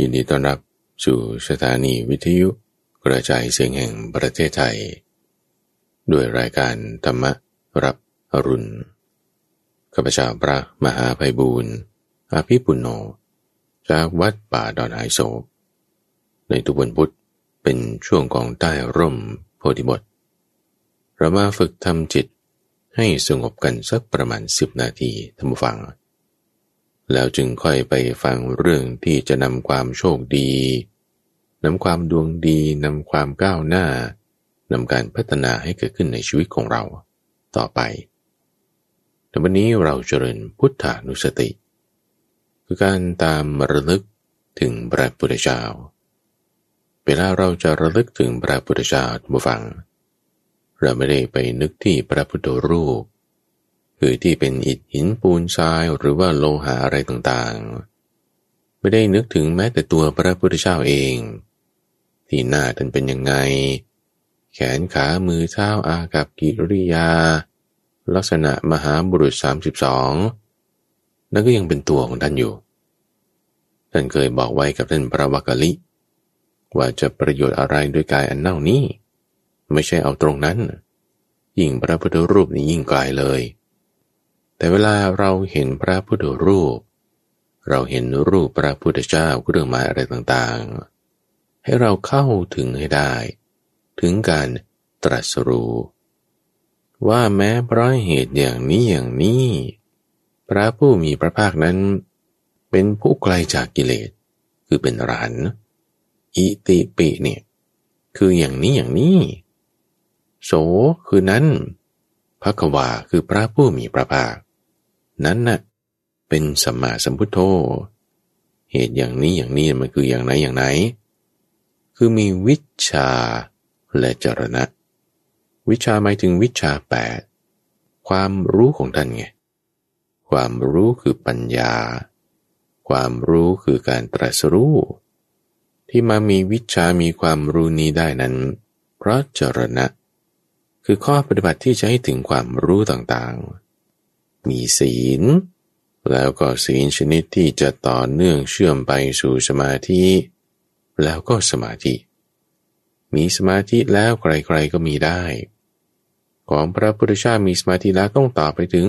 ยินดีต้อนรับสู่สถานีวิทยุกระจายเสียงแห่งประเทศไทย ด้วยรายการธรรมรับอรุณข้าพเจ้าพระมหาภัยบูรณ์อาภิปุณโญจากวัดป่าดอนไอโศกในทุกวันพุธเป็นช่วงของใต้ร่มโพธิบทเรามาฝึกทำจิตให้สงบกันสักประมาณสิบนาทีท่านผู้ฟัง แล้วจึงค่อยไปฟังเรื่องที่จะนำความโชคดี นำความดวงดี นำความก้าวหน้า นำการพัฒนาให้เกิดขึ้นในชีวิตของเราต่อไป แต่วันนี้เราเจริญพุทธานุสติ คือการตามระลึกถึงพระพุทธเจ้า เวลาเราจะระลึกถึงพระพุทธเจ้าท่านผู้ฟัง เราไม่ได้ไปนึกที่พระพุทธรูป คือที่เป็นอิฐหินปูนทรายหรือว่าโลหะอะไรต่างๆ ไม่ได้นึกถึงแม้แต่ตัวพระพุทธเจ้าเอง ที่หน้าท่านเป็นยังไง แขนขามือเท้าอากับกิริยา ลักษณะมหาบุรุษ 32 นั่นก็ยังเป็นตัวของท่านอยู่ ท่านเคยบอกไว้กับท่านพระวักกะลิ ว่าจะประโยชน์อะไรด้วยกายอันเน่านี้ ไม่ใช่เอาตรงนั้น ยิ่งพระพุทธรูปนี้ยิ่งไกลเลย แต่เวลาเราเห็นพระพุทธรูป เราเห็นรูปพระพุทธเจ้าเครื่องหมายอะไรต่างๆ ให้เราเข้าถึงให้ได้ ถึงการตรัสรู้ว่าแม้เพราะเหตุอย่างนี้อย่างนี้ พระผู้มีพระภาคนั้น เป็นผู้ไกลจากกิเลสคือเป็นอรหันต์อิติปิเนี่ยคืออย่างนี้อย่างนี้ โสคือนั้นพระกวาคือพระผู้มีพระภาค นั้นน่ะเป็นสัมมาสัมพุทโธ เหตุอย่างนี้อย่างนี้มันคืออย่างไหนอย่างไหน คือมีวิชาและจรณะ วิชาหมายถึงวิชาแปดความรู้ของท่านไง ความรู้คือปัญญา ความรู้คือการตรัสรู้ ที่มามีวิชามีความรู้นี้ได้นั้น เพราะจรณะ คือข้อปฏิบัติที่จะให้ถึงความรู้ต่างๆ มีศีล แล้วก็ศีลชนิดที่จะต่อเนื่องเชื่อมไปสู่สมาธิ แล้วก็สมาธิ มีสมาธิแล้วใครๆก็มีได้ ของพระพุทธเจ้ามีสมาธิแล้วต้องต่อไปถึง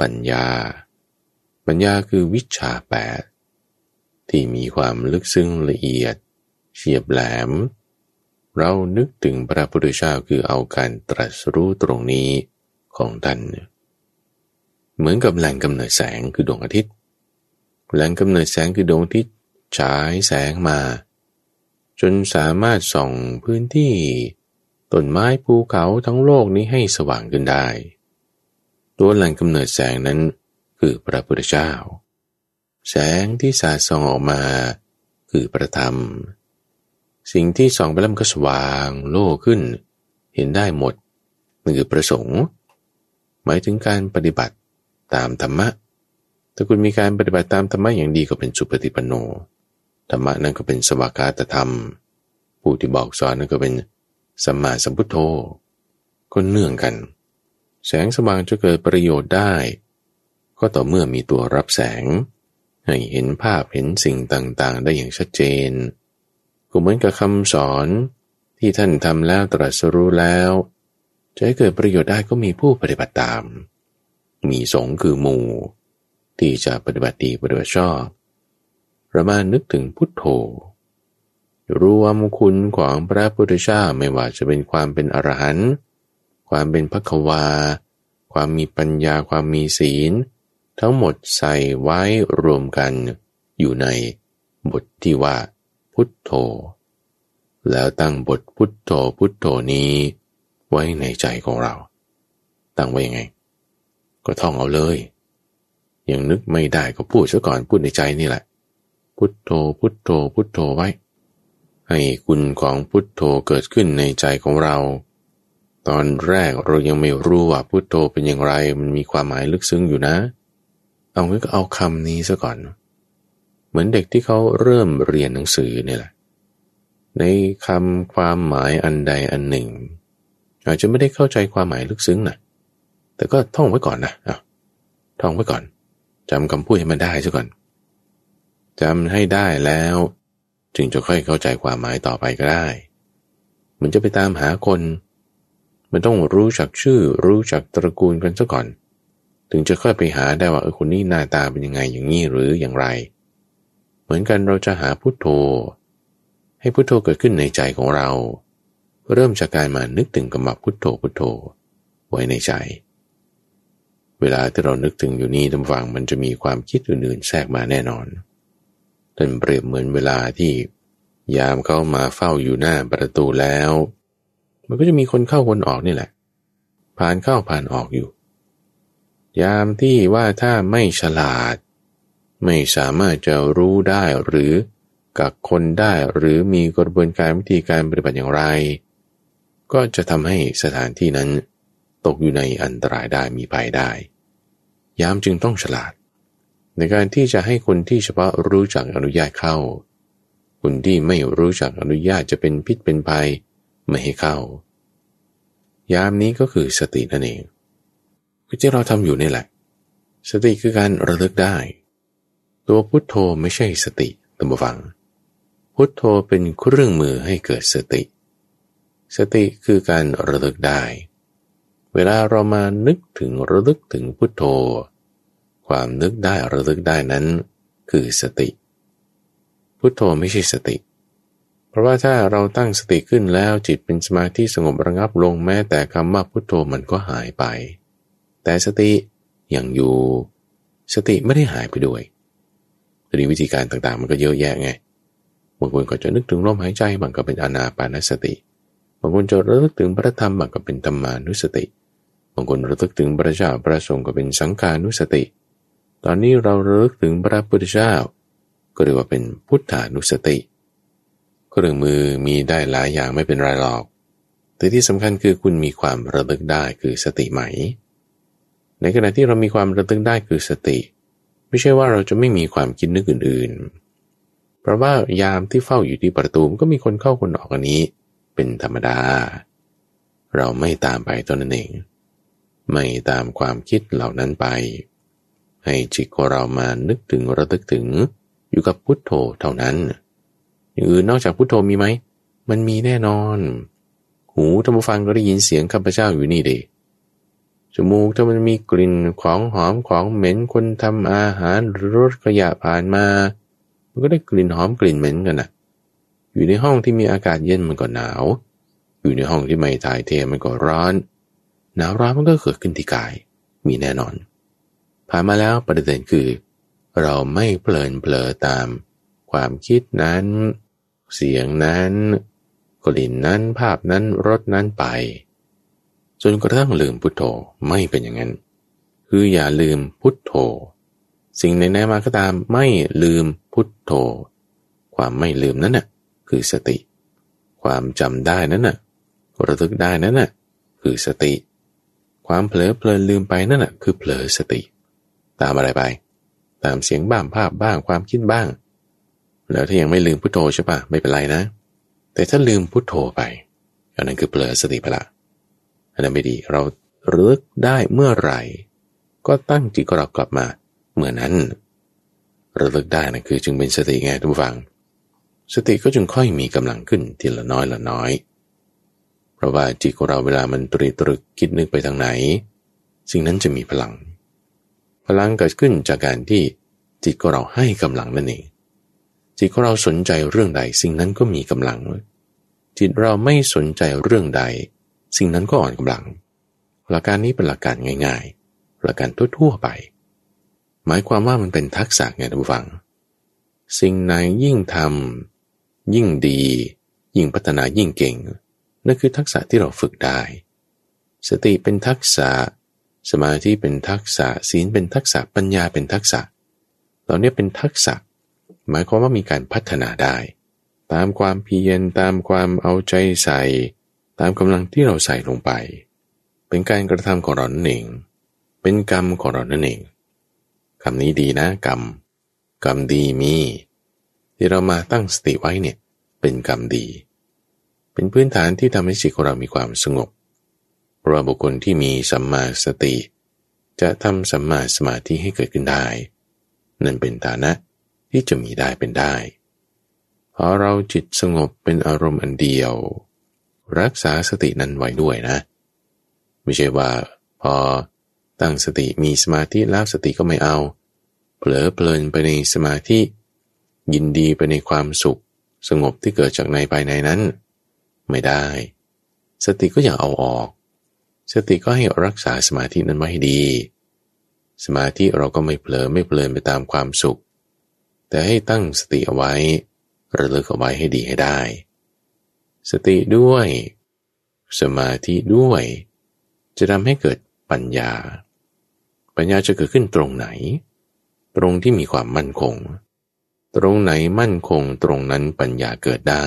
ปัญญา ปัญญาคือวิชาแปดที่มีความลึกซึ้งละเอียด เฉียบแหลม เรานึกถึงพระพุทธเจ้าคือเอาการตรัสรู้ตรงนี้ของท่าน เหมือนกับแหล่งกำเนิดแสงคือดวงอาทิตย์ แหล่งกำเนิดแสงคือดวงอาทิตย์ฉายแสงมา จนสามารถส่องพื้นที่ต้นไม้ภูเขาทั้งโลกนี้ให้สว่างขึ้นได้ ตัวแหล่งกำเนิดแสงนั้นคือพระพุทธเจ้า แสงที่สาดส่องออกมา คือประธรรม สิ่งที่ส่องไปแล้วมันก็สว่างโล่ขึ้น เห็นได้หมดมันคือประสงค์ หมายถึงการปฏิบัติ ตามธรรมะ ถ้าคุณมีการปฏิบัติตามธรรมะอย่างดีก็เป็นสุปฏิปันโน ธรรมะนั่นก็เป็นสวากาตธรรม ผู้ที่บอกสอนนั่นก็เป็นสัมมาสัมพุทโธก็เนื่องกัน แสงสว่างจะเกิดประโยชน์ได้ ก็ต่อเมื่อมีตัวรับแสง ให้เห็นภาพเห็นสิ่งต่างๆ ได้อย่างชัดเจนก็เหมือนกับคำสอนที่ท่านทำแล้วตรัสรู้แล้ว จะให้เกิดประโยชน์ได้ก็มีผู้ปฏิบัติตาม มีสงคือหมู่ ที่จะปฏิบัติดีปฏิบัติชอบประมาณนึกถึงพุทโธรวมคุณของพระพุทธเจ้าไม่ว่าจะเป็นความเป็นอรหันต์ความเป็นพระควา ความมีปัญญาความมีศีล ทั้งหมดใส่ไว้รวมกันอยู่ในบทที่ว่า พุทโธ แล้วตั้งบทพุทโธพุทโธนี้ ไว้ในใจของเรา ตั้งไว้ยังไง ก็ท่องเอาเลยยังนึกไม่ได้ก็พูดซะก่อนพูดในใจนี่แหละ พุทโธพุทโธพุทโธไว้ ให้คุณของพุทโธเกิดขึ้นในใจของเรา ตอนแรกเรายังไม่รู้ว่าพุทโธเป็นอย่างไรมันมีความหมายลึกซึ้งอยู่นะ เอางั้นก็เอาคำนี้ซะก่อน เหมือนเด็กที่เขาเริ่มเรียนหนังสือนี่แหละ ในคำความหมายอันใดอันหนึ่ง อาจจะไม่ได้เข้าใจความหมายลึกซึ้งนะ แต่ก็ท่องไว้ก่อนนะอะท่องไว้ก่อนจำคำพูดให้มันได้ซะก่อนจำให้ได้แล้ว จึงจะค่อยเข้าใจความหมายต่อไปก็ได้ มันจะไปตามหาคน มันต้องรู้จักชื่อ รู้จักตระกูลกันซะก่อน ถึงจะค่อยไปหาได้ว่าเออคนนี้หน้าตาเป็นยังไงอย่างนี้หรืออย่างไร เหมือนกันเราจะหาพุทโธ ให้พุทโธเกิดขึ้นในใจของเรา เริ่มจากการมานึกถึงกำมับพุทโธพุทโธ ไว้ในใจ เวลาที่เรานึกถึงอยู่นี้ทำฟังมันจะมีความคิดอื่นๆแทรกมาแน่นอนท่านเปรียบเหมือนเวลาที่ยามเข้ามาเฝ้าอยู่หน้าประตูแล้ว มันก็จะมีคนเข้าคนออกนี่แหละ ผ่านเข้าผ่านออกอยู่ ยามที่ว่าถ้าไม่ฉลาด ไม่สามารถจะรู้ได้หรือกักคนได้หรือมีกระบวนการวิธีการปฏิบัติอย่างไร ก็จะทำให้สถานที่นั้นตกอยู่ในอันตรายได้มีภัยได้ ยามจึงต้องฉลาด ในการที่จะให้คนที่เฉพาะรู้จักอนุญาตเข้า คนที่ไม่รู้จักอนุญาตจะเป็นพิษเป็นภัยไม่ให้เข้า ยามนี้ก็คือสตินั่นเองที่เราทำอยู่นี่แหละ สติคือการระลึกได้ ตัวพุทโธไม่ใช่สติตัมฟัง พุทโธเป็นเครื่องมือให้เกิดสติ สติคือการระลึกได้ เวลาเรามานึกถึงระลึกถึงพุทโธ ความนึกได้ระลึกได้นั้น คือสติ พุทโธไม่ใช่สติ เพราะว่าถ้าเราตั้งสติขึ้นแล้วจิตเป็นสมาธิสงบระงับลงแม้แต่คำว่าพุทโธมันก็หายไป แต่สติยังอยู่ สติไม่ได้หายไปด้วยทีนี้วิธีการต่างๆ มันก็เยอะแยะไงบางคนก็จะนึกถึงลมหายใจบางก็เป็นอนาปานสติบางคนจะระลึกถึงพระธรรมบางก็เป็นธรรมานุสติ บางคนระลึกถึงพระเจ้าพระสงฆ์ก็เป็นสังขานุสติ ตอนนี้เราระลึกถึงพระพุทธเจ้า ก็เรียกว่าเป็นพุทธานุสติ เครื่องมือมีได้หลายอย่างไม่เป็นไรหรอก แต่ที่สำคัญคือคุณมีความระลึกได้คือสติไหม ในขณะที่เรามีความระลึกได้คือสติ ไม่ใช่ว่าเราจะไม่มีความคิดนึกอื่น ๆ เพราะว่ายามที่เฝ้าอยู่ที่ประตูก็มีคนเข้าคนออกอันนี้ เป็นธรรมดา เราไม่ตามไปตอนนั้นเอง ไม่ตามความคิดเหล่านั้นไป ให้จิตของเรามานึกถึงระลึกถึงอยู่กับพุทโธเท่านั้นอย่างอื่นนอกจากพุทโธมีไหม มันมีแน่นอน หูท่านผู้ฟังก็ได้ยินเสียงข้าพเจ้าอยู่นี่ดิจมูกถ้ามันมีกลิ่นของหอมของเหม็นคนทำอาหารหรือรถขยะผ่านมา มันก็ได้กลิ่นหอมกลิ่นเหม็นกันนะอยู่ในห้องที่มีอากาศเย็นมันก็หนาว อยู่ในห้องที่ไม่ถ่ายเทมันก็ร้อน หนาวร้อนมันก็เกิดขึ้นที่กาย มีแน่นอน ผ่านมาแล้วประเด็นคือ เราไม่เพลินเผลอตาม ความคิดนั้น เสียงนั้น กลิ่นนั้นภาพนั้นรสนั้นไป จนกระทั่งลืมพุทโธไม่เป็นอย่างนั้น คืออย่าลืมพุทโธ สิ่งในไหนมาก็ตามไม่ลืมพุทโธ ความไม่ลืมนั้นน่ะคือสติ ความจำได้นั้นน่ะระลึกได้นั้นน่ะคือสติ ความเผลอเพลินลืมไปนั่นน่ะคือเผลอสติ ตามอะไรไป ตามเสียงบ้างภาพบ้างความคิดบ้าง แล้วถ้ายังไม่ลืมพุทโธใช่ปะไม่เป็นไรนะ แต่ถ้าลืมพุทโธไป อันนั้นคือเปลือสติไปละอันนั้นไม่ดีเราเลือกได้เมื่อไหร่ ก็ตั้งจิตเรากลับมาเหมือนนั้นระลึกได้นะคือจึงเป็นสติไงทุกฝัง สติก็จึงค่อยมีกำลังขึ้นทีละน้อยละน้อย ราะว่าจิตของเราเวลามันตรีตรึกคิดนึกไปทางไหน สิ่งนั้นจะมีพลัง พลังเกิดขึ้นจากการที่จิตของเราให้กำลังนั่นเอง จิตของเราสนใจเรื่องใด สิ่งนั้นก็มีกำลัง จิตเราไม่สนใจเรื่องใด สิ่งนั้นก็อ่อนกำลัง หลักการนี้เป็นหลักการง่ายๆ หลักการทั่วๆไป หมายความว่ามันเป็นทักษะไงท่านผู้ฟัง สิ่งไหนยิ่งทำยิ่งดี ยิ่งพัฒนายิ่งเก่ง นั่นคือทักษะที่เราฝึกได้ สติเป็นทักษะ สมาธิเป็นทักษะ ศีลเป็นทักษะ ปัญญาเป็นทักษะเหล่านี้เป็นทักษะ หมายความว่ามีการพัฒนาได้ ตามความเพียร ตามความเอาใจใส่ ตามกำลังที่เราใส่ลงไป เป็นการกระทำของเรานั่นเอง เป็นกรรมของเรานั่นเองคำนี้ดีนะกรรม กรรมดีมี ที่เรามาตั้งสติไว้เนี่ย เป็นกรรมดี เป็นพื้นฐานที่ทำให้จิตของเรามีความสงบ เพราะบุคคลที่มีสัมมาสติ จะทำสัมมาสมาธิให้เกิดขึ้นได้ นั่นเป็นฐานะที่จะมีได้เป็นได้พอเราจิตสงบเป็นอารมณ์อันเดียว รักษาสตินั้นไว้ด้วยนะ ไม่ใช่ว่า พอตั้งสติมีสมาธิแล้วสติก็ไม่เอา เผลอเพลินไปในสมาธิ ยินดีไปในความสุข สงบที่เกิดจากในภายในนั้น ไม่ได้ สติก็อย่าเอาออก สติก็ให้รักษาสมาธินั้นไว้ให้ดี สมาธิเราก็ไม่เผลอไม่เพลินไปตามความสุข แต่ให้ตั้งสติเอาไว้ระลึกเอาไว้ให้ดีให้ได้ สติด้วย สมาธิด้วย จะทำให้เกิดปัญญา ปัญญาจะเกิดขึ้นตรงไหน ตรงที่มีความมั่นคง ตรงไหนมั่นคงตรงนั้นปัญญาเกิดได้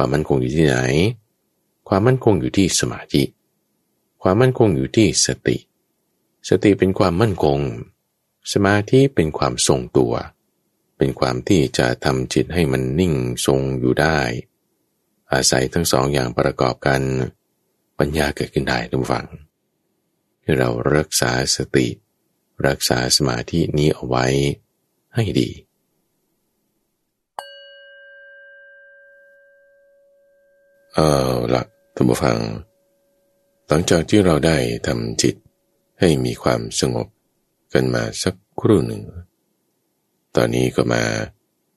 ความมั่นคงอยู่ที่ไหน ความมั่นคงอยู่ที่สมาธิ ความมั่นคงอยู่ที่สติ สติเป็นความมั่นคง สมาธิเป็นความทรงตัว เป็นความที่จะทำจิตให้มันนิ่งทรงอยู่ได้ อาศัยทั้งสองอย่างประกอบกันปัญญาเกิดขึ้นได้ทุกฝังให้เรารักษาสติ รักษาสมาธินี้เอาไว้ให้ดี เออละท่านผู้ฟัง หลังจากที่เราได้ทำจิตให้มีความสงบกันมาสักครู่หนึ่ง ตอนนี้ก็มา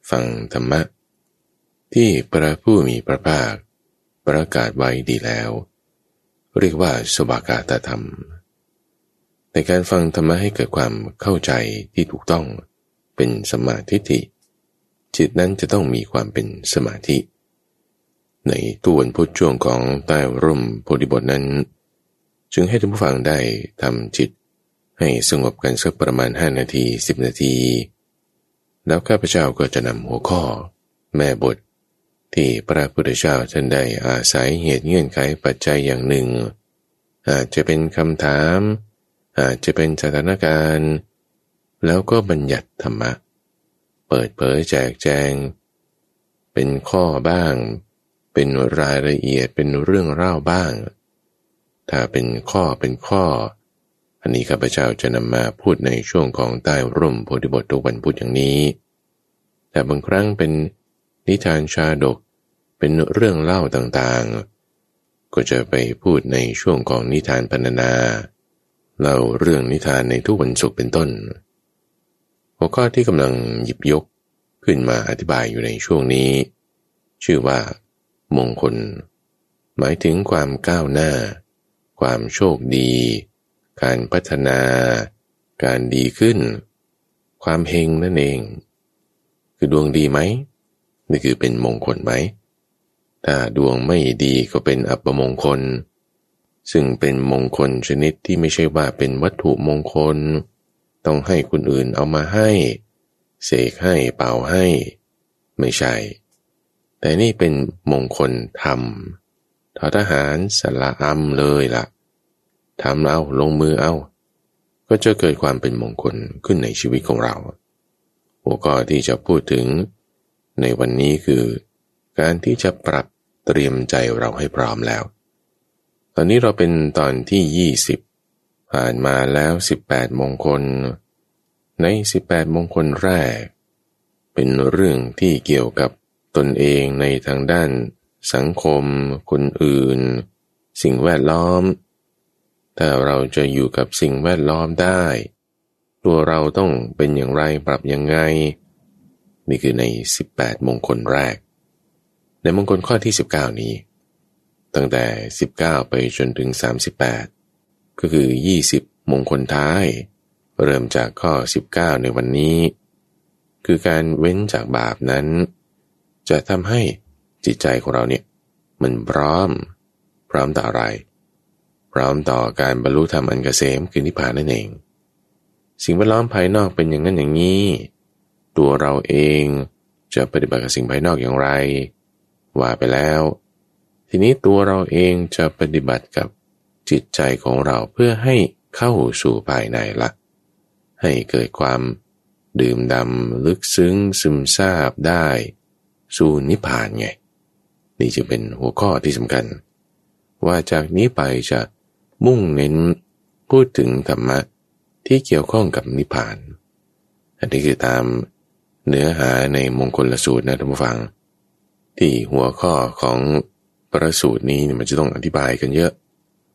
ฟังธรรมะ ที่พระผู้มีพระภาค ประกาศไว้ดีแล้ว เรียกว่าสวากาตธรรม ในการฟังธรรมะให้เกิดความเข้าใจที่ถูกต้องเป็นสมาธิิจิตนั้นจะต้องมีความเป็นสมาธิ ในตัวนพุทธช่วงของใต้ร่มโพธิบทนั้น จึงให้ท่านผู้ฟังได้ทำจิต ให้สงบกันสักประมาณ 5 นาที 10 นาที แล้วข้าพเจ้าก็จะนำหัวข้อ แม่บท ที่พระพุทธเจ้าท่านได้อาศัยเหตุเงื่อนไขปัจจัยอย่างหนึ่ง อาจจะเป็นคำถาม อาจจะเป็นสถานการณ์ แล้วก็บัญญัติธรรมะ เปิดเผยแจกแจง เป็นข้อบ้าง เป็นรายละเอียดเป็นเรื่องเล่าบ้าง ถ้าเป็นข้อเป็นข้อ อันนี้ข้าพเจ้าจะนำมาพูดในช่วงของใต้ร่มโพธิบททุกวันพุธอย่างนี้ แต่บางครั้งเป็นนิทานชาดก เป็นเรื่องเล่าต่างๆ ก็จะไปพูดในช่วงของนิทานพรรณนาเล่าเรื่องนิทานในทุกวันศุกร์เป็นต้น หัวข้อที่กำลังหยิบยกขึ้นมาอธิบายอยู่ในช่วงนี้ ชื่อว่า มงคล หมายถึงความก้าวหน้า ความโชคดี การพัฒนา การดีขึ้น ความเฮงนั่นเอง คือดวงดีไหมนี่คือเป็นมงคลไหมถ้าดวงไม่ดีก็เป็นอัปมงคล ซึ่งเป็นมงคลชนิดที่ไม่ใช่ว่าเป็นวัตถุมงคล ต้องให้คนอื่นเอามาให้ เสกให้เป่าให้ ไม่ใช่ แต่นี่เป็นมงคลธรรมทอทหารสละอัมเลยละ่ะทำเอาลงมือเอา ก็จะเกิดความเป็นมงคลขึ้นในชีวิตของเรา หัวข้อที่จะพูดถึง ในวันนี้คือ การที่จะปรับเตรียมใจเราให้พร้อมแล้ว ตอนนี้เราเป็นตอนที่ 20 ผ่านมาแล้ว 18 มงคล ใน 18 มงคลแรก เป็นเรื่องที่เกี่ยวกับ ตนเองในทางด้าน สังคม คนอื่น สิ่งแวดล้อม ถ้าเราจะอยู่กับสิ่งแวดล้อมได้ ตัวเราต้องเป็นอย่างไรปรับยังไง นี่คือใน 18 มงคลแรก ในมงคลข้อที่ 19 นี้ ตั้งแต่ 19 ไปจนถึง 38 ก็คือ 20 มงคลท้าย เริ่มจากข้อ 19 ในวันนี้ คือการเว้นจากบาปนั้น จะทำให้จิตใจของเราเนี่ยมันพร้อม พร้อมต่ออะไร พร้อมต่อการบรรลุธรรมอันกเกษมคือนิพพานนั่นเอง สิ่งแวดล้อมภายนอกเป็นอย่างนั้นอย่างนี้ ตัวเราเองจะปฏิบัติกับสิ่งภายนอกอย่างไร ว่าไปแล้ว ทีนี้ตัวเราเองจะปฏิบัติกับจิตใจของเราเพื่อให้เข้าสู่ภายในละ ให้เกิดความดื่มดำลึกซึ้งซึมซาบได้ สู่นิพพานไง นี่จึงเป็นหัวข้อที่สำคัญ ว่าจากนี้ไปจะมุ่งเน้นพูดถึงธรรมะที่เกี่ยวข้องกับนิพพาน อันนี้คือตามเนื้อหาในมงคลละสูตรนะท่านผู้ฟัง ที่หัวข้อของประสูตรนี้มันจะต้องอธิบายกันเยอะ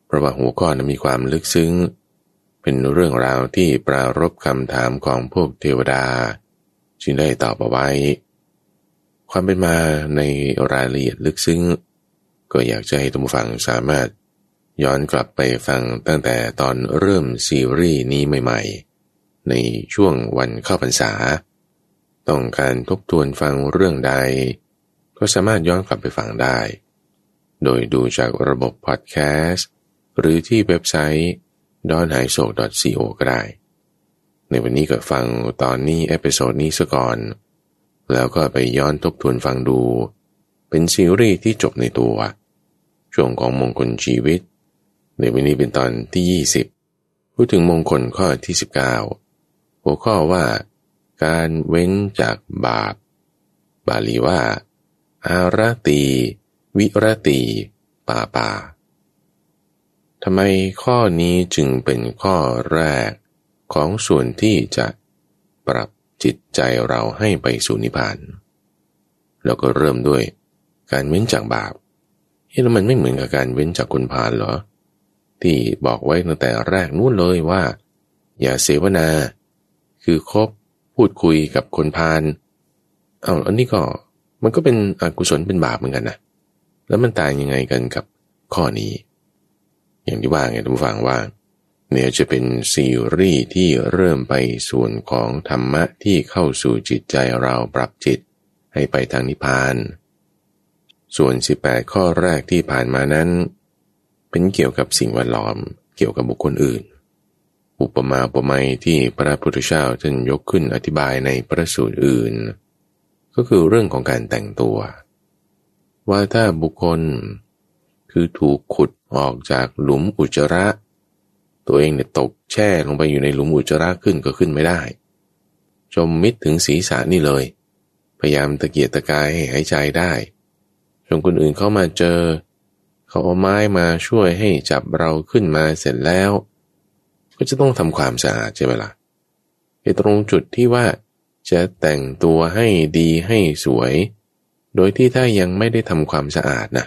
เพราะว่าหัวข้อนั้นมีความลึกซึ้ง เป็นเรื่องราวที่ปรารบคำถามของพวกเทวดา จึงได้ตอบเอาไว้ ความเป็นมาในรายละเอียดลึกซึ้ง ก็อยากจะให้ทุกฟังสามารถย้อนกลับไปฟังตั้งแต่ตอนเริ่มซีรีส์นี้ใหม่ๆ ในช่วงวันเข้าพรรษา ต้องการทบทวนฟังเรื่องใด ก็สามารถย้อนกลับไปฟังได้ โดยดูจากระบบพอดแคสต์หรือที่เว็บไซต์ d o n h a i s o co ก็ได้ ในวันนี้ก็ฟังตอนนี้ episode นี้ซะก่อน แล้วก็ไปย้อนทบทวนฟังดู เป็นซีรีส์ที่จบในตัว ช่วงของมงคลชีวิต ในวันนี้เป็นตอนที่ 20 พูดถึงมงคลข้อที่ 19 หัวข้อว่า การเว้นจากบาป บาลีว่า อารตี วิรตีปาปาทำไมข้อนี้จึงเป็นข้อแรกของส่วนที่จะปรับ จิตใจเราให้ไปสู่นิพพาน แล้วก็เริ่มด้วยการเว้นจากบาปเฮ้แล้วมันไม่เหมือนกับการเว้นจากคนพาลเหรอ ที่บอกไว้ตั้งแต่แรกนู้นเลยว่า อย่าเสวนา คือคบพูดคุยกับคนพาลเอาอันนี้ก็มันก็เป็นอกุศลเป็นบาปเหมือนกันนะแล้วมันต่างยังไงกันกับข้อนี้ อย่างที่ว่าไงท่านผู้ฟังว่าเนี่ยจะเป็นซีรีส์ที่เริ่มไปส่วนของธรรมะที่เข้าสู่จิตใจเราปรับจิต ให้ไปทางนิพพาน ส่วน 18 ข้อแรกที่ผ่านมานั้น เป็นเกี่ยวกับสิ่งแวดล้อมเกี่ยวกับบุคคลอื่น อุปมาอุปไมยที่พระพุทธเจ้าท่านยกขึ้นอธิบายในพระสูตรอื่น ก็คือเรื่องของการแต่งตัว ว่าถ้าบุคคล คือถูกขุดออกจากหลุมอุจจาระ ตัวเองเนี่ยตกแช่ลงไปอยู่ในหลุมอุจจาระขึ้นก็ขึ้นไม่ได้ จมมิดถึงศีรษะนี่เลย พยายามตะเกียกตะกายให้หายใจได้จนคนอื่นเข้ามาเจอ เขาเอาไม้มาช่วยให้จับเราขึ้นมาเสร็จแล้ว ก็จะต้องทำความสะอาดใช่ไหมละ่ะไอ้ตรงจุดที่ว่าจะแต่งตัวให้ดีให้สวย โดยที่ถ้ายังไม่ได้ทำความสะอาดนะ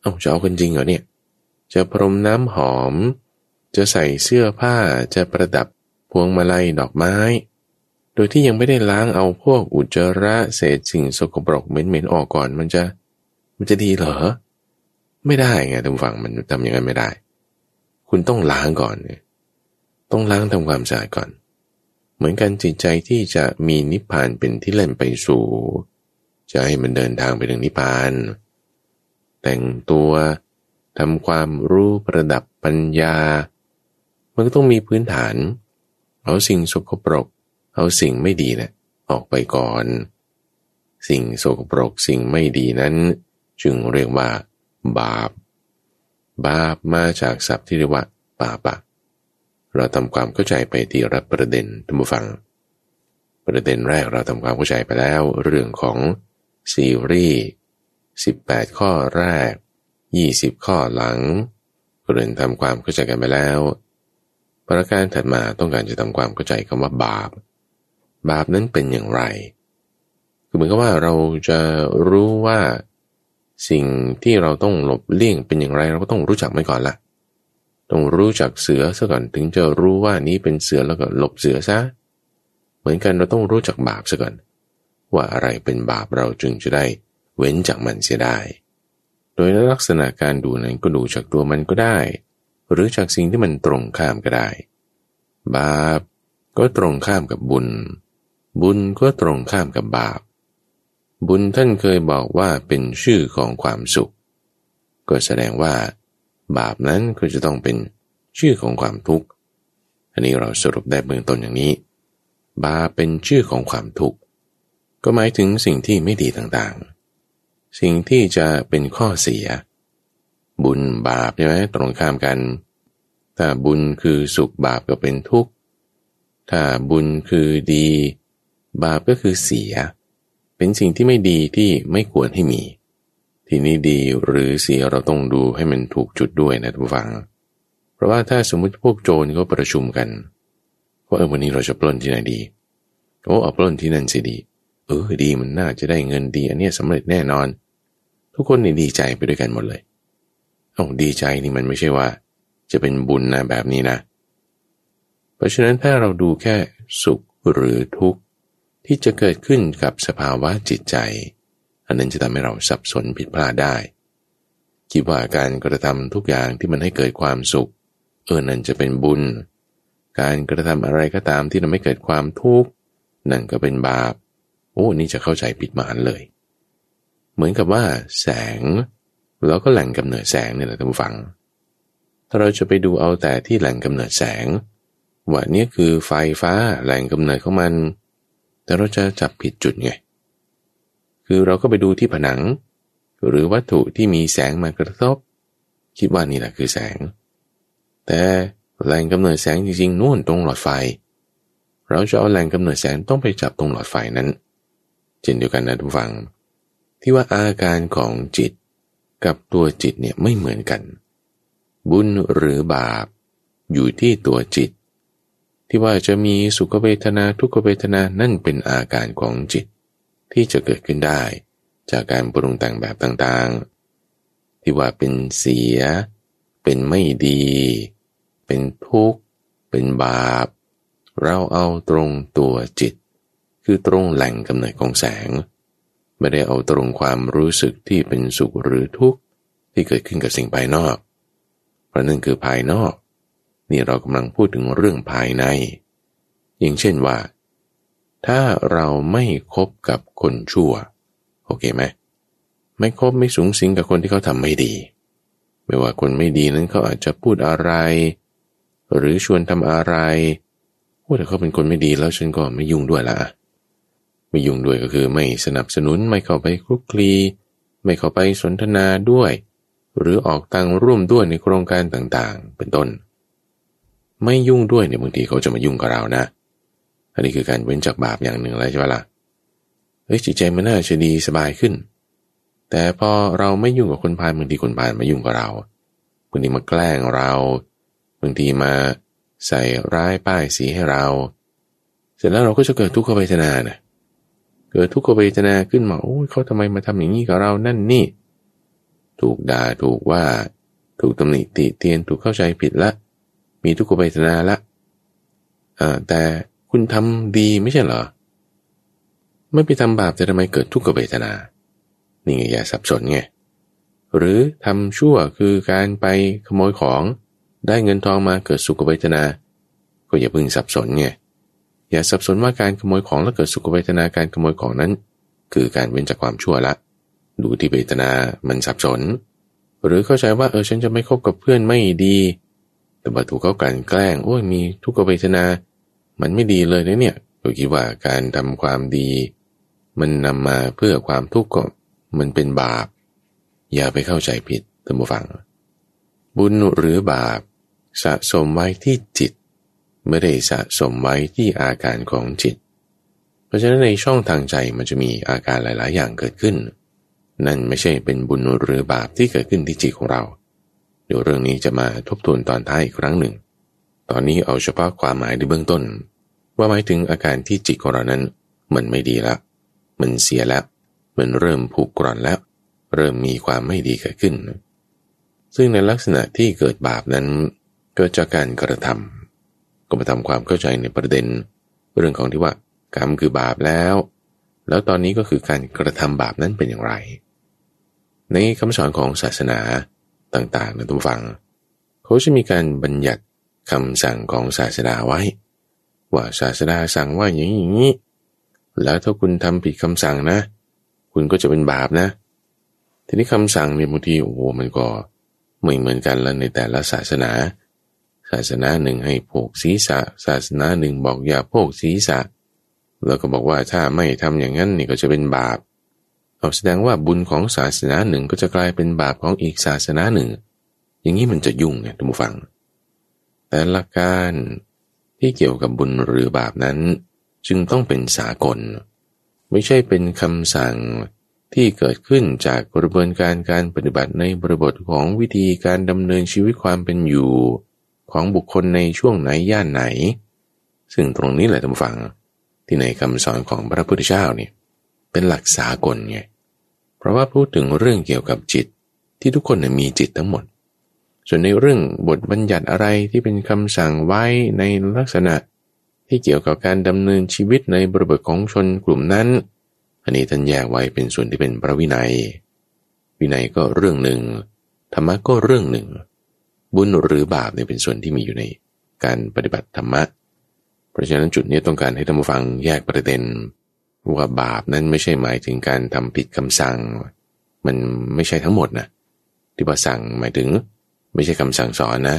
เอาจะเอากันจริงเหรอเนี่ย จะพรมน้ำหอม จะใส่เสื้อผ้าจะประดับพวงมาลัยดอกไม้ โดยที่ยังไม่ได้ล้างเอาพวกอุจจาระเศษสิ่งสกปรกเหม็นๆออกก่อนมันจะ มันจะดีเหรอ ไม่ได้ไงท่านฟังมันทำอย่างนั้นไม่ได้ คุณต้องล้างก่อนต้องล้างทำความสะอาดก่อน เหมือนกันจิตใจที่จะมีนิพพานเป็นที่เล่นไปสู่จะให้มันเดินทางไปถึงนิพพาน แต่งตัวทำความรู้ประดับปัญญา มันก็ต้องมีพื้นฐาน เอาสิ่งสกปรก เอาสิ่งไม่ดีนะออกไปก่อน สิ่งสกปรกสิ่งไม่ดีนั้น จึงเรียกว่า บาป บาปมาจากศัพท์ที่เรียกว่าปาปะ เราทำความเข้าใจไปที่รับประเด็นท่านผู้ฟัง ประเด็นแรกเราทำความเข้าใจไปแล้ว เรื่องของซีรีส์18 ข้อแรก 20 ข้อหลังเริ่มทำความเข้าใจกันไปแล้ว ประการถัดมาต้องการจะทำความเข้าใจคำว่าบาป บาปนั้นเป็นอย่างไร คือเหมือนกับว่าเราจะรู้ว่าสิ่งที่เราต้องหลบเลี่ยงเป็นอย่างไร เราก็ต้องรู้จักมันก่อนละต้องรู้จักเสือซะก่อนถึงจะรู้ว่านี้เป็นเสือแล้วก็หลบเสือซะ เหมือนกันเราต้องรู้จักบาปซะก่อน ว่าอะไรเป็นบาปเราจึงจะได้เว้นจากมันเสียได้ โดยลักษณะการดูนั้นก็ดูจากตัวมันก็ได้ หรือจากสิ่งที่มันตรงข้ามก็ได้ บาปก็ตรงข้ามกับบุญ บุญก็ตรงข้ามกับบาป บุญท่านเคยบอกว่าเป็นชื่อของความสุข ก็แสดงว่า บาปนั้นก็จะต้องเป็นชื่อของความทุกข์ อันนี้เราสรุปได้เบื้องต้นอย่างนี้ บาปเป็นชื่อของความทุกข์ ก็หมายถึงสิ่งที่ไม่ดีต่างๆ สิ่งที่จะเป็นข้อเสีย บุญบาปใช่ไหมตรงข้ามกัน ถ้าบุญคือสุขบาปก็เป็นทุกข์ ถ้าบุญคือดี บาปก็คือเสีย เป็นสิ่งที่ไม่ดีที่ไม่ควรให้มี ทีนี้ดีหรือเสียเราต้องดูให้มันถูกจุดด้วยนะทุกฝัง เพราะว่าถ้าสมมุติพวกโจรก็ประชุมกันว่าเออวันนี้เราจะปล้นที่ไหนดีโอ้เอาปล้นที่นั่นสิดี เออดีมันน่าจะได้เงินดี อันเนี้ยสำเร็จแน่นอน ทุกคนนี่ดีใจไปด้วยกันหมดเลย โอ้ดีใจนี่มันไม่ใช่ว่า จะเป็นบุญนะแบบนี้นะ เพราะฉะนั้นถ้าเราดูแค่สุขหรือทุกข์ที่จะเกิดขึ้นกับสภาวะจิตใจ อันนั้นจะทำให้เราสับสนผิดพลาดได้ คิดว่าการกระทำทุกอย่างที่มันให้เกิดความสุข เออนั่นจะเป็นบุญ การกระทำอะไรก็ตามที่ทำให้เกิดความทุกข์นั่นก็เป็นบาป โอ้นี่จะเข้าใจผิดมานเลย เหมือนกับว่าแสง แล้วก็แหล่งกำเนิดแสงเนี่ยแหละท่านผู้ฟัง ถ้าเราจะไปดูเอาแต่ที่แหล่งกำเนิดแสง ว่านี่คือไฟฟ้าแหล่งกำเนิดของมัน แต่เราจะจับผิดจุดไง คือเราก็ไปดูที่ผนัง หรือวัตถุที่มีแสงมากระทบ คิดว่านี่แหละคือแสง แต่แหล่งกำเนิดแสงจริงๆนู่นตรงหลอดไฟ เราจะเอาแหล่งกำเนิดแสงต้องไปจับตรงหลอดไฟนั้น เช่นเดียวกันนะทุกฝัง ที่ว่าอาการของจิต กับตัวจิตเนี่ยไม่เหมือนกัน บุญหรือบาป อยู่ที่ตัวจิต ที่ว่าจะมีสุขเวทนาทุกขเวทนานั่นเป็นอาการของจิต ที่จะเกิดขึ้นได้ จากการปรุงแต่งแบบต่างๆ ที่ว่าเป็นเสีย เป็นไม่ดี เป็นทุกข์ เป็นบาป เราเอาตรงตัวจิต คือตรงแหล่งกำเนิดของแสง ไม่ได้เอาตรงความรู้สึกที่เป็นสุขหรือทุกข์ที่เกิดขึ้นกับสิ่งภายนอก เพราะนั่นคือภายนอก นี่เรากำลังพูดถึงเรื่องภายใน อย่างเช่นว่า ถ้าเราไม่คบกับคนชั่ว โอเคไหมไม่คบไม่สูงสิงกับคนที่เขาทำไม่ดี ไม่ว่าคนไม่ดีนั้นเขาอาจจะพูดอะไร หรือชวนทำอะไรว่าแต่เขาเป็นคนไม่ดีแล้วฉันก็ไม่ยุ่งด้วยละ ไม่ยุ่งด้วยก็คือไม่สนับสนุนไม่เข้าไปคลุกคลี ไม่เข้าไปสนทนาด้วย หรือออกตังร่วมด้วยในโครงการต่างๆ เป็นต้น ไม่ยุ่งด้วยเนี่ยบางทีเขาจะมายุ่งกับเรานะ อันนี้คือการเว้นจากบาปอย่างหนึ่งแล้วใช่ไหมละ่ะเฮ้ยจิตใจมันน่าจะดีสบายขึ้น แต่พอเราไม่ยุ่งกับคนพาลบางทีคนพาลมายุ่งกับเราบางทีมาแกล้งเราบางทีมาใส่ร้ายป้ายสีให้เรา เสร็จแล้วเราก็จะเกิดทุกขเวทนานะ เกิดทุกขเวทนาขึ้นมาโอ้ยเขาทำไมมาทำอย่างนี้กับเรานั่นนี่ ถูกด่าถูกว่า ถูกตำหนิติเตียนถูกเข้าใจผิดละ มีทุกขเวทนาละอ่าแต่คุณทำดีไม่ใช่เหรอ ไม่ไปทำบาปแต่ทำไมเกิดทุกขเวทนา นี่ไงอย่าสับสนไงหรือทำชั่วคือการไปขโมยของได้เงินทองมาเกิดสุขเวทนา ก็อย่าพึ่งสับสนไง อย่าสับสนว่าการขโมยของแล้วเกิดสุขเวทนาการขโมยของนั้น คือการเว้นจากความชั่วละ ดูที่เวทนา มันสับสน หรือเข้าใจว่าเออฉันจะไม่คบกับเพื่อนไม่ดี แต่บัตถูกเขากันแกล้งโอ้ยมีทุกขเวทนา มันไม่ดีเลยนะเนี่ยก็คิดว่าการทำความดี มันนำมาเพื่อความทุกข์ก็มันเป็นบาป อย่าไปเข้าใจผิดท่านผู้ฟัง บุญหรือบาปสะสมไว้ที่จิต ไม่ได้สะสมไว้ที่อาการของจิต เพราะฉะนั้นในช่องทางใจมันจะมีอาการหลาย ๆ อย่างเกิดขึ้น นั่นไม่ใช่เป็นบุญหรือบาปที่เกิดขึ้นที่จิตของเรา เดี๋ยวเรื่องนี้จะมาทบทวนตอนท้ายอีกครั้งหนึ่ง ตอนนี้เอาเฉพาะความหมายในเบื้องต้น ว่าหมายถึงอาการที่จิตของเรานั้น มันไม่ดีแล้วมันเสียแล้ว มันเริ่มผูกกร่อนแล้ว เริ่มมีความไม่ดีเกิดขึ้น ซึ่งในลักษณะที่เกิดบาปนั้นเกิดจากการกระทำ ก็มาทำความเข้าใจในประเด็น เรื่องของที่ว่ากรรมคือบาปแล้ว แล้วตอนนี้ก็คือการกระทำบาปนั้นเป็นอย่างไร ในคำสอนของศาสนาต่างๆนะทุกฝัง เขาจะมีการบัญญัติคำสั่งของศาสนาไว้ ว่าศาสนาสั่งว่าอย่างนี้แล้วถ้าคุณทำผิดคำสั่งนะ คุณก็จะเป็นบาปนะ ทีนี้คำสั่งเนี่ยบางทีโอ้โหมันก็ไม่เหมือนกันแล้วในแต่ละศาสนา ศาสนาหนึ่งให้โภกศีรษะ ศาสนาหนึ่งบอกอย่าโภกศีรษะ แล้วก็บอกว่าถ้าไม่ทำอย่างนั้นนี่ก็จะเป็นบาปเอาแสดงว่าบุญของศาสนาหนึ่งก็จะกลายเป็นบาปของอีกศาสนาหนึ่ง อย่างนี้มันจะยุ่งไงท่านผู้ฟัง แต่หลักการที่เกี่ยวกับบุญหรือบาปนั้น จึงต้องเป็นสากล ไม่ใช่เป็นคำสั่งที่เกิดขึ้นจากกระบวนการการปฏิบัติในบริบทของวิธีการดำเนินชีวิตความเป็นอยู่ ของบุคคลในช่วงไหนย่านไหน ซึ่งตรงนี้แหละท่านฟังที่ในคำสอนของพระพุทธเจ้าเนี่ยเป็นหลักสากลไงเพราะว่าพูดถึงเรื่องเกี่ยวกับจิตที่ทุกคนมีจิตทั้งหมด ส่วนในเรื่องบทบัญญัติอะไรที่เป็นคำสั่งไว้ในลักษณะที่เกี่ยวกับการดำเนินชีวิตในบริบทของชนกลุ่มนั้น อันนี้ท่านแยกไว้เป็นส่วนที่เป็นพระวินัย วินัยก็เรื่องหนึ่ง ธรรมะก็เรื่องหนึ่ง บุญหรือบาปเนี่ยเป็นส่วนที่มีอยู่ในการปฏิบัติธรรมะ เพราะฉะนั้นจุดนี้ต้องการให้ท่านผู้ฟังแยกประเด็น ว่าบาปนั้นไม่ใช่หมายถึงการทำผิดคำสั่ง มันไม่ใช่ทั้งหมดนะที่ว่าสั่งหมายถึงไม่ใช่คำสั่งสอนนะ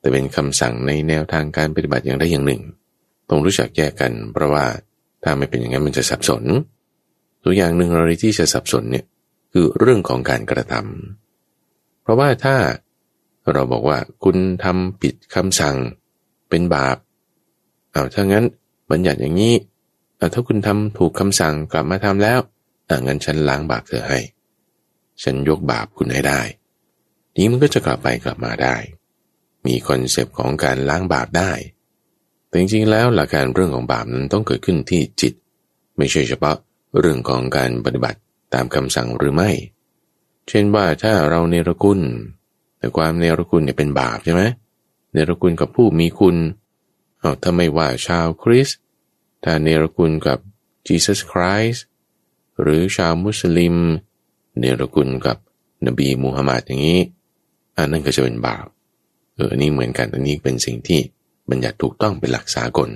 แต่เป็นคำสั่งในแนวทางการปฏิบัติอย่างใดอย่างหนึ่ง ต้องรู้จักแยกกันเพราะว่าถ้าไม่เป็นอย่างนั้นมันจะสับสน ตัวอย่างหนึ่งเราที่จะสับสนเนี่ยคือเรื่องของการกระทำเพราะว่าถ้า เราบอกว่าคุณทำผิดคำสั่งเป็นบาปเอาถ้างั้นบัญญัติอย่างนี้ถ้าคุณทำถูกคำสั่งกลับมาทำแล้วอ่างั้นฉันล้างบาปเธอให้ ฉันยกบาปคุณให้ได้ นี้มันก็จะกลับไปกลับมาได้ มีคอนเซปต์ของการล้างบาปได้ แต่จริงๆแล้วหลักการเรื่องของบาปนั้นต้องเกิดขึ้นที่จิต ไม่ใช่เฉพาะเรื่องของการปฏิบัติตามคำสั่งหรือไม่ เช่นว่าถ้าเราเนรคุณ แต่ความเนรคุณเนี่ยเป็นบาปใช่ไหมเนรคุณกับผู้มีคุณเอาถ้าไม่ว่าชาวคริสต์ถ้าเนรคุณกับ Jesus Christ หรือชาวมุสลิม เนรคุณกับนบีมูฮัมมัดอย่างนี้อันนั้นก็จะเป็นบาปเอออันนี้เหมือนกันอันนี้เป็นสิ่งที่บัญญัติถูกต้องเป็นหลักสากล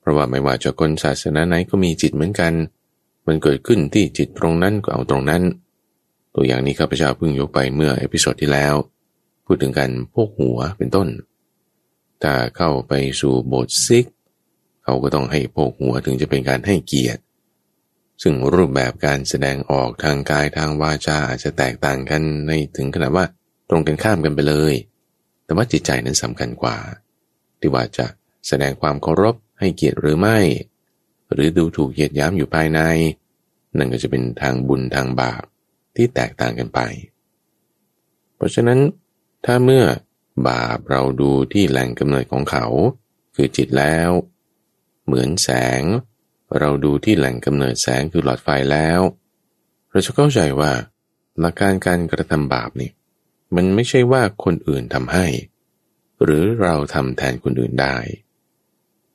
เพราะว่าไม่ว่าจะคนศาสนาไหนก็มีจิตเหมือนกัน มันเกิดขึ้นที่จิตตรงนั้นก็เอาตรงนั้น ตัวอย่างนี้ข้าพเจ้าเพิ่งยกไปเมื่อ episode ที่แล้ว พูดถึงการโพกหัวเป็นต้น ถ้าเข้าไปสู่โบสถ์ซิก เขาก็ต้องให้โพกหัวถึงจะเป็นการให้เกียรติ ซึ่งรูปแบบการแสดงออกทางกายทางวาจาอาจจะแตกต่างกันในถึงขนาดว่าตรงกันข้ามกันไปเลย แต่ว่าจิตใจนั้นสำคัญกว่า ที่ว่าจะแสดงความเคารพให้เกียรติหรือไม่ หรือดูถูกเหยียดย้ำอยู่ภายใน นั่นก็จะเป็นทางบุญทางบาปที่แตกต่างกันไป เพราะฉะนั้น ถ้าเมื่อบาปเราดูที่แหล่งกำเนิดของเขา คือจิตแล้ว เหมือนแสง เราดูที่แหล่งกำเนิดแสงคือหลอดไฟแล้ว เราจะเข้าใจว่า หลักการการกระทำบาปนี่มันไม่ใช่ว่าคนอื่นทำให้ หรือเราทำแทนคนอื่นได้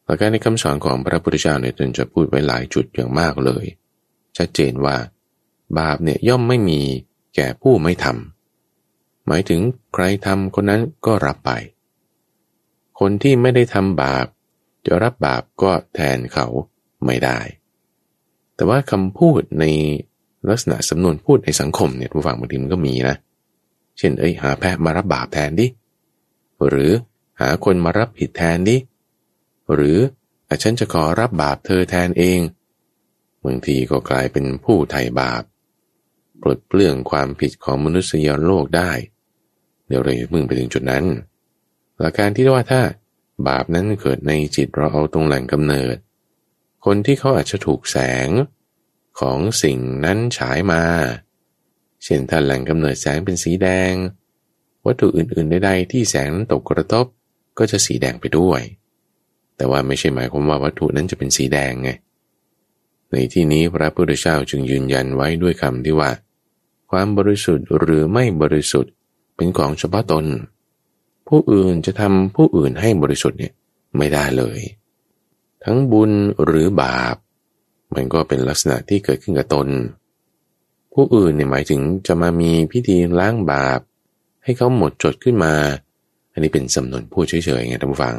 หลักการในคำสอนของพระพุทธเจ้าเนี่ยจนจะพูดไว้หลายจุดอย่างมากเลยชัดเจนว่า บาปเนี่ยย่อมไม่มีแก่ผู้ไม่ทำ หมายถึงใครทำคนนั้นก็รับไป คนที่ไม่ได้ทำบาป จะรับบาปก็แทนเขาไม่ได้ แต่ว่าคำพูดในลักษณะสำนวนพูดในสังคมเนี่ยผู้ฟังบางทีมันก็มีนะ เช่นเอ้ยหาแพะมารับบาปแทนดิ หรือหาคนมารับผิดแทนดิ หรือฉันจะขอรับบาปเธอแทนเองบางทีก็กลายเป็นผู้ไถ่บาป ปลดเปลื้องความผิดของมนุษยโลกได้ เดี๋ยวเรามึงไปถึงจุดนั้น หลักการที่ว่าถ้าบาปนั้นเกิดในจิตเราเอาตรงแหล่งกำเนิด คนที่เขาอาจจะถูกแสงของสิ่งนั้นฉายมา เช่นถ้าแหล่งกำเนิดแสงเป็นสีแดง วัตถุอื่นๆใดๆที่แสงนั้นตกกระทบก็จะสีแดงไปด้วย แต่ว่าไม่ใช่หมายความว่าวัตถุนั้นจะเป็นสีแดงไง ในที่นี้พระพุทธเจ้าจึงยืนยันไว้ด้วยคำที่ว่า ความบริสุทธิ์หรือไม่บริสุทธิ์ เป็นของเฉพาะตน ผู้อื่นจะทำผู้อื่นให้บริสุทธิ์เนี่ยไม่ได้เลย ทั้งบุญหรือบาป มันก็เป็นลักษณะที่เกิดขึ้นกับตน ผู้อื่นเนี่ยหมายถึงจะมามีพิธีล้างบาป ให้เขาหมดจดขึ้นมา อันนี้เป็นสำนวนพูดเฉยๆไงท่านผู้ฟัง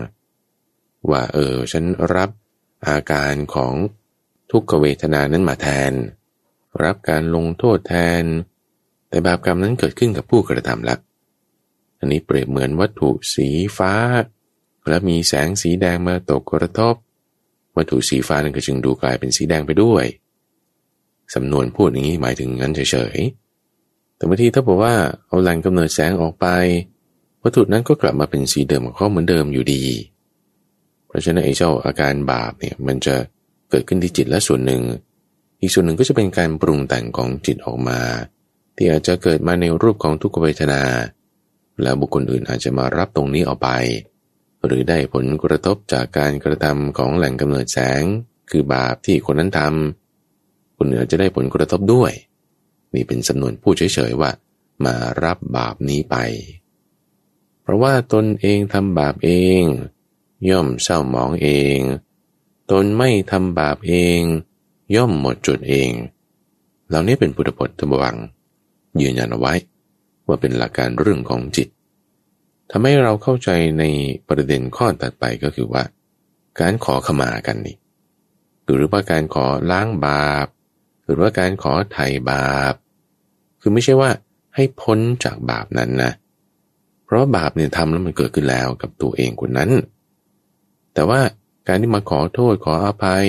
ว่าเออฉันรับอาการของทุกขเวทนานั้นมาแทน รับการลงโทษแทน แต่บาปกรรมนั้นเกิดขึ้นกับผู้กระทำแล้ว อันนี้เปรียบเหมือนวัตถุสีฟ้า และมีแสงสีแดงมาตกกระทบ วัตถุสีฟ้านั้นก็จึงดูกลายเป็นสีแดงไปด้วย สำนวนพูดอย่างนี้หมายถึงงั้นเฉยๆ แต่บางทีถ้าบอกว่าเอาแหล่งกำเนิดแสงออกไป วัตถุนั้นก็กลับมาเป็นสีเดิมของเขาเหมือนเดิมอยู่ดี เพราะฉะนั้นไอ้เจ้าอาการบาปเนี่ยมันจะเกิดขึ้นที่จิตและส่วนหนึ่ง อีกส่วนหนึ่งก็จะเป็นการปรุงแต่งของจิตออกมา ที่อาจจะเกิดมาในรูปของทุกขเวทนา แล้วบุคคลอื่นอาจจะมารับตรงนี้เอาไป หรือได้ผลกระทบจากการกระทำของแหล่งกำเนิดแสง คือบาปที่คนนั้นทำคนอื่นจะได้ผลกระทบด้วย นี่เป็นสำนวนพูดเฉยๆว่า มารับบาปนี้ไป เพราะว่าตนเองทำบาปเอง ย่อมเศร้าหมองเอง ตนไม่ทำบาปเอง ย่อมหมดจุดเองเหล่านี้เป็นพุทธพจน์ธรรมวังยืนยันเอาไว้ ว่าเป็นหลักการเรื่องของจิตทำให้เราเข้าใจในประเด็นข้อตัดไปก็คือว่า การขอขมากันนี่หรือว่าการขอล้างบาป หรือว่าการขอไถ่บาป คือไม่ใช่ว่าให้พ้นจากบาปนั้นนะ เพราะบาปเนี่ยทำแล้วมันเกิดขึ้นแล้วกับตัวเองคนนั้น แต่ว่าการที่มาขอโทษขออภัย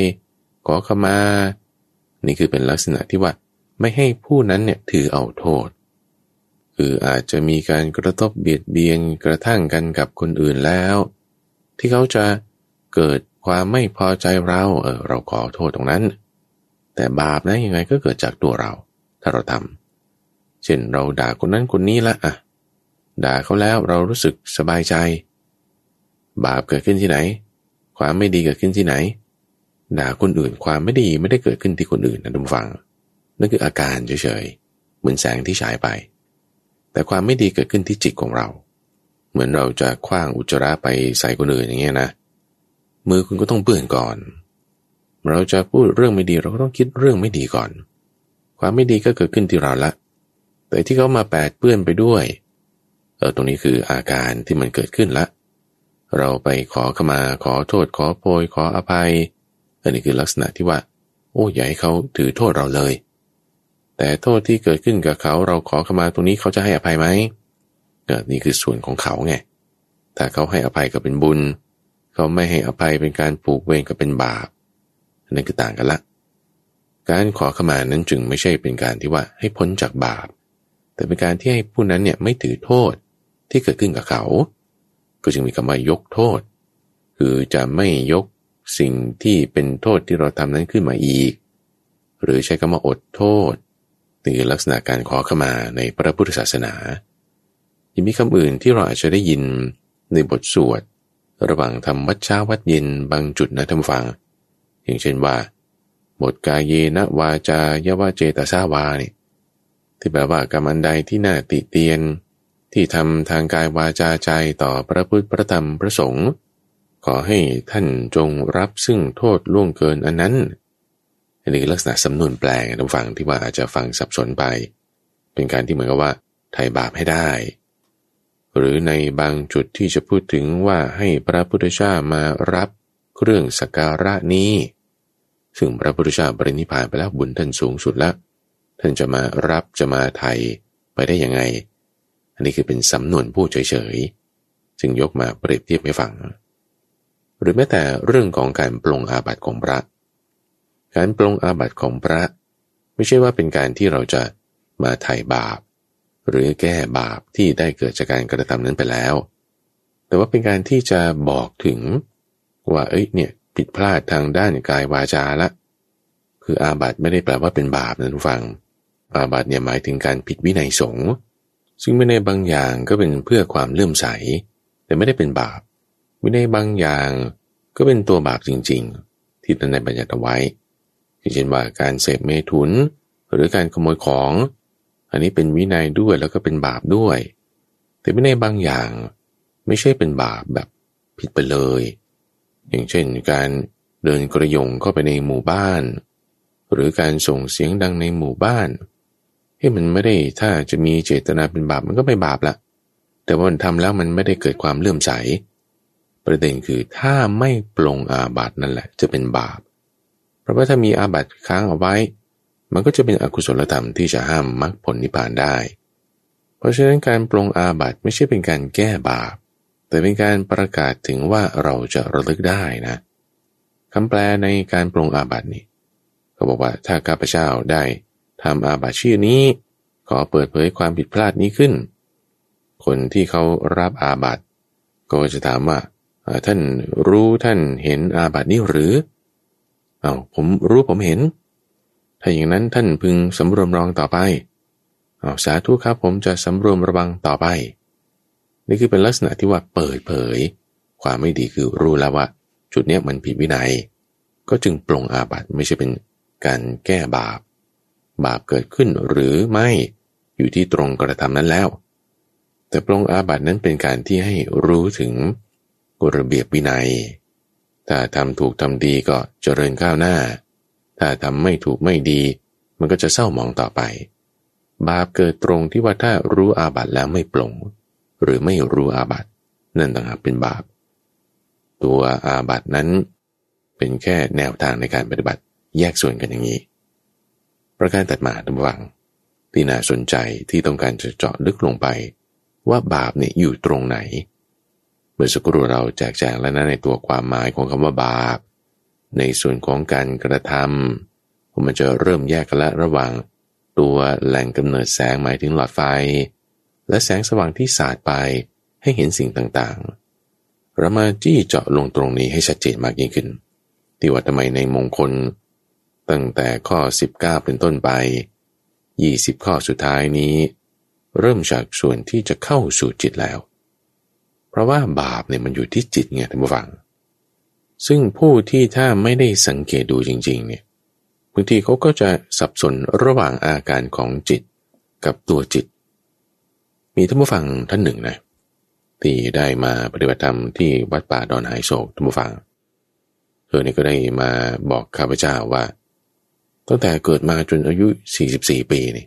ขอขมา นี่คือเป็นลักษณะที่ว่าไม่ให้ผู้นั้นเนี่ยถือเอาโทษ คืออาจจะมีการกระทบเบียดเบียนกระทั่งกันกับคนอื่นแล้ว ที่เขาจะเกิดความไม่พอใจเราเออเราขอโทษตรงนั้น แต่บาปนะยังไงก็เกิดจากตัวเรา ถ้าเราทำเช่นเราด่าคนนั้นคนนี้ละอะด่าเขาแล้วเรารู้สึกสบายใจ บาปเกิดขึ้นที่ไหน ความไม่ดีเกิดขึ้นที่ไหน ด่าคนอื่นความไม่ดีไม่ได้เกิดขึ้นที่คนอื่นนะทุกฝัง นั่นคืออาการเฉยๆเหมือนแสงที่ฉายไป แต่ความไม่ดีเกิดขึ้นที่จิตของเรา เหมือนเราจะคว้างอุจจาระไปใส่คนอื่นอย่างเงี้ยนะ มือคุณก็ต้องเปื่อนก่อน เราจะพูดเรื่องไม่ดีเราก็ต้องคิดเรื่องไม่ดีก่อน ความไม่ดีก็เกิดขึ้นที่เราละ แต่ที่เขามาแปดเปื้อนไปด้วย เออตรงนี้คืออาการที่มันเกิดขึ้นละ เราไปขอขมาขอโทษขอโพยขออภัย อันนี้คือลักษณะที่ว่า โอ้ใหญ่เขาถือโทษเราเลย แต่โทษที่เกิดขึ้นกับเขาเราขอขมาตรงนี้เขาจะให้อภัยไหมเออนี่คือส่วนของเขาไงถ้าเขาให้อภัยก็เป็นบุญ เขาไม่ให้อภัยเป็นการผูกเวรก็เป็นบาปนั่นคือต่างกันละ การขอขมานั้นจึงไม่ใช่เป็นการที่ว่าให้พ้นจากบาป แต่เป็นการที่ให้ผู้นั้นเนี่ยไม่ถือโทษที่เกิดขึ้นกับเขา ก็จึงมีคำว่ายกโทษ คือจะไม่ยกสิ่งที่เป็นโทษที่เราทำนั้นขึ้นมาอีก หรือใช้คำว่าอดโทษ นี่คือลักษณะการขอขมาในพระพุทธศาสนายังมีคำอื่นที่เราอาจจะได้ยินในบทสวด ระหว่างทำวัดเช้าวัดเย็นบางจุดนะท่านฟัง อย่างเช่นว่า บทกายเยนะวาจายาวาเจตสาวานี่ที่แปลว่ากรรมอันใดที่น่าติเตียน ที่ทำทางกายวาจาใจต่อพระพุทธพระธรรมพระสงฆ์ขอให้ท่านจงรับซึ่งโทษล่วงเกินอันนั้น นนี้ลักษณะสำนวนแปลงท่านฟังที่ว่าอาจจะฟังสับสนไป เป็นการที่เหมือนกับว่าไถ่บาปให้ได้ หรือในบางจุดที่จะพูดถึงว่าให้พระพุทธเจ้ามารับเครื่องสักการะนี้ ซึ่งพระพุทธเจ้าปรินิพานไปแล้วบุญท่านสูงสุดแล้วท่านจะมารับจะมาไทยไปได้ยังไง อันนี้คือเป็นสำนวนพูดเฉยๆ จึงยกมาเปรียบเทียบให้ฟัง หรือแม้แต่เรื่องของการปลงอาบัติของพระ การปลงอาบัติของพระ ไม่ใช่ว่าเป็นการที่เราจะมาไถ่บาป หรือแก้บาปที่ได้เกิดจากการกระทำนั้นไปแล้ว แต่ว่าเป็นการที่จะบอกถึงว่าเอ้ยเนี่ยผิดพลาดทางด้านกายวาจาละ คืออาบัติไม่ได้แปลว่าเป็นบาปนะทุกฟัง อาบัติเนี่ยหมายถึงการผิดวินัยสงฆ์ซึ่งวินัยบางอย่างก็เป็นเพื่อความเลื่อมใส แต่ไม่ได้เป็นบาปวินัยบางอย่างก็เป็นตัวบาปจริง ๆ ที่ท่านได้บัญญัติเอาไว้ เช่นว่าการเสพเมถุน หรือการขโมยของ อันนี้เป็นวินัยด้วยแล้วก็เป็นบาปด้วย แต่วินัยบางอย่างไม่ใช่เป็นบาปแบบผิดไปเลย อย่างเช่นการเดินกระยงเข้าไปในหมู่บ้าน หรือการส่งเสียงดังในหมู่บ้านให้มันไม่ได้ถ้าจะมีเจตนาเป็นบาปมันก็ไม่บาปละแต่ว่ามันทำแล้วมันไม่ได้เกิดความเลื่อมใส ประเด็นคือถ้าไม่ปลงอาบัตินั่นแหละ จะเป็นบาป เพราะว่าถ้ามีอาบัติค้างเอาไว้ มันก็จะเป็นอกุศลธรรมที่จะห้ามมรรคผลนิพพานได้ เพราะฉะนั้นการปรงอาบัติไม่ใช่เป็นการแก้บาป แต่เป็นการประกาศถึงว่าเราจะระลึกได้นะคำแปลในการปรงอาบัตินี่เขาบอกว่าถ้าข้าพเจ้าได้ทำอาบัติชื่อนี้ ขอเปิดเผยความผิดพลาดนี้ขึ้น คนที่เขารับอาบัติก็จะถามว่าท่านรู้ท่านเห็นอาบัตินี้หรือ เอา้าผมรู้ผมเห็น ถ้าอย่างนั้นท่านพึงสำรวมรองต่อไปเอาสาธุครับผมจะสำรวมระวังต่อไป นี่คือเป็นลักษณะที่ว่าเปิดเผย ความไม่ดีคือรู้แล้วว่า จุดนี้มันผิดวินัย ก็จึงปรงอาบัติไม่ใช่เป็นการแก้บาป บาปเกิดขึ้นหรือไม่อยู่ที่ตรงกระทำนั้นแล้ว แต่ปรงอาบัตินั้นเป็นการที่ให้รู้ถึงระเบียบวินัย ถ้าทำถูกทำดีก็เจริญก้าวหน้า ถ้าทำไม่ถูกไม่ดี มันก็จะเศร้าหมองต่อไป บาปเกิดตรงที่ว่าถ้ารู้อาบัติแล้วไม่ปลง หรือไม่รู้อาบัตินั่นต่างหากเป็นบาป ตัวอาบัตินั้น เป็นแค่แนวทางในการปฏิบัติแยกส่วนกันอย่างนี้ ประการตัดมาตำวังที่น่าสนใจที่ต้องการจะเจาะลึกลงไป ว่าบาปเนี่ยอยู่ตรงไหน เมื่อสักครู่เราแจกแจงแล้วนะในตัวความหมายของคำว่าบาป ในส่วนของการกระทำผมมันจะเริ่มแยกกันล้วระหว่าง ตัวแหล่งกำเนิดแสงหมายถึงหลอดไฟ และแสงสว่างที่สาดไปให้เห็นสิ่งต่างๆ เรามาจี้เจาะลงตรงนี้ให้ชัดเจนมากยิ่งขึ้น ที่ว่าทำไมในมงคล ตั้งแต่ข้อ 19 เป็นต้นไป 20 ข้อสุดท้ายนี้ เริ่มจากส่วนที่จะเข้าสู่จิตแล้ว เพราะว่าบาปเนี่ยมันอยู่ที่จิตไงท่านผู้ฟัง ซึ่งผู้ที่ถ้าไม่ได้สังเกตดูจริง ๆ เนี่ยบางทีเขาก็จะสับสนระหว่างอาการของจิตกับตัวจิต มีท่านผู้ฟังท่านหนึ่งนะที่ได้มาปฏิบัติธรรมที่วัดป่าดอนหายโศกท่านผู้ฟังเธอเนี่ยก็ได้มาบอกข้าพเจ้าว่า ตั้งแต่เกิดมาจนอายุ 44 ปีนี่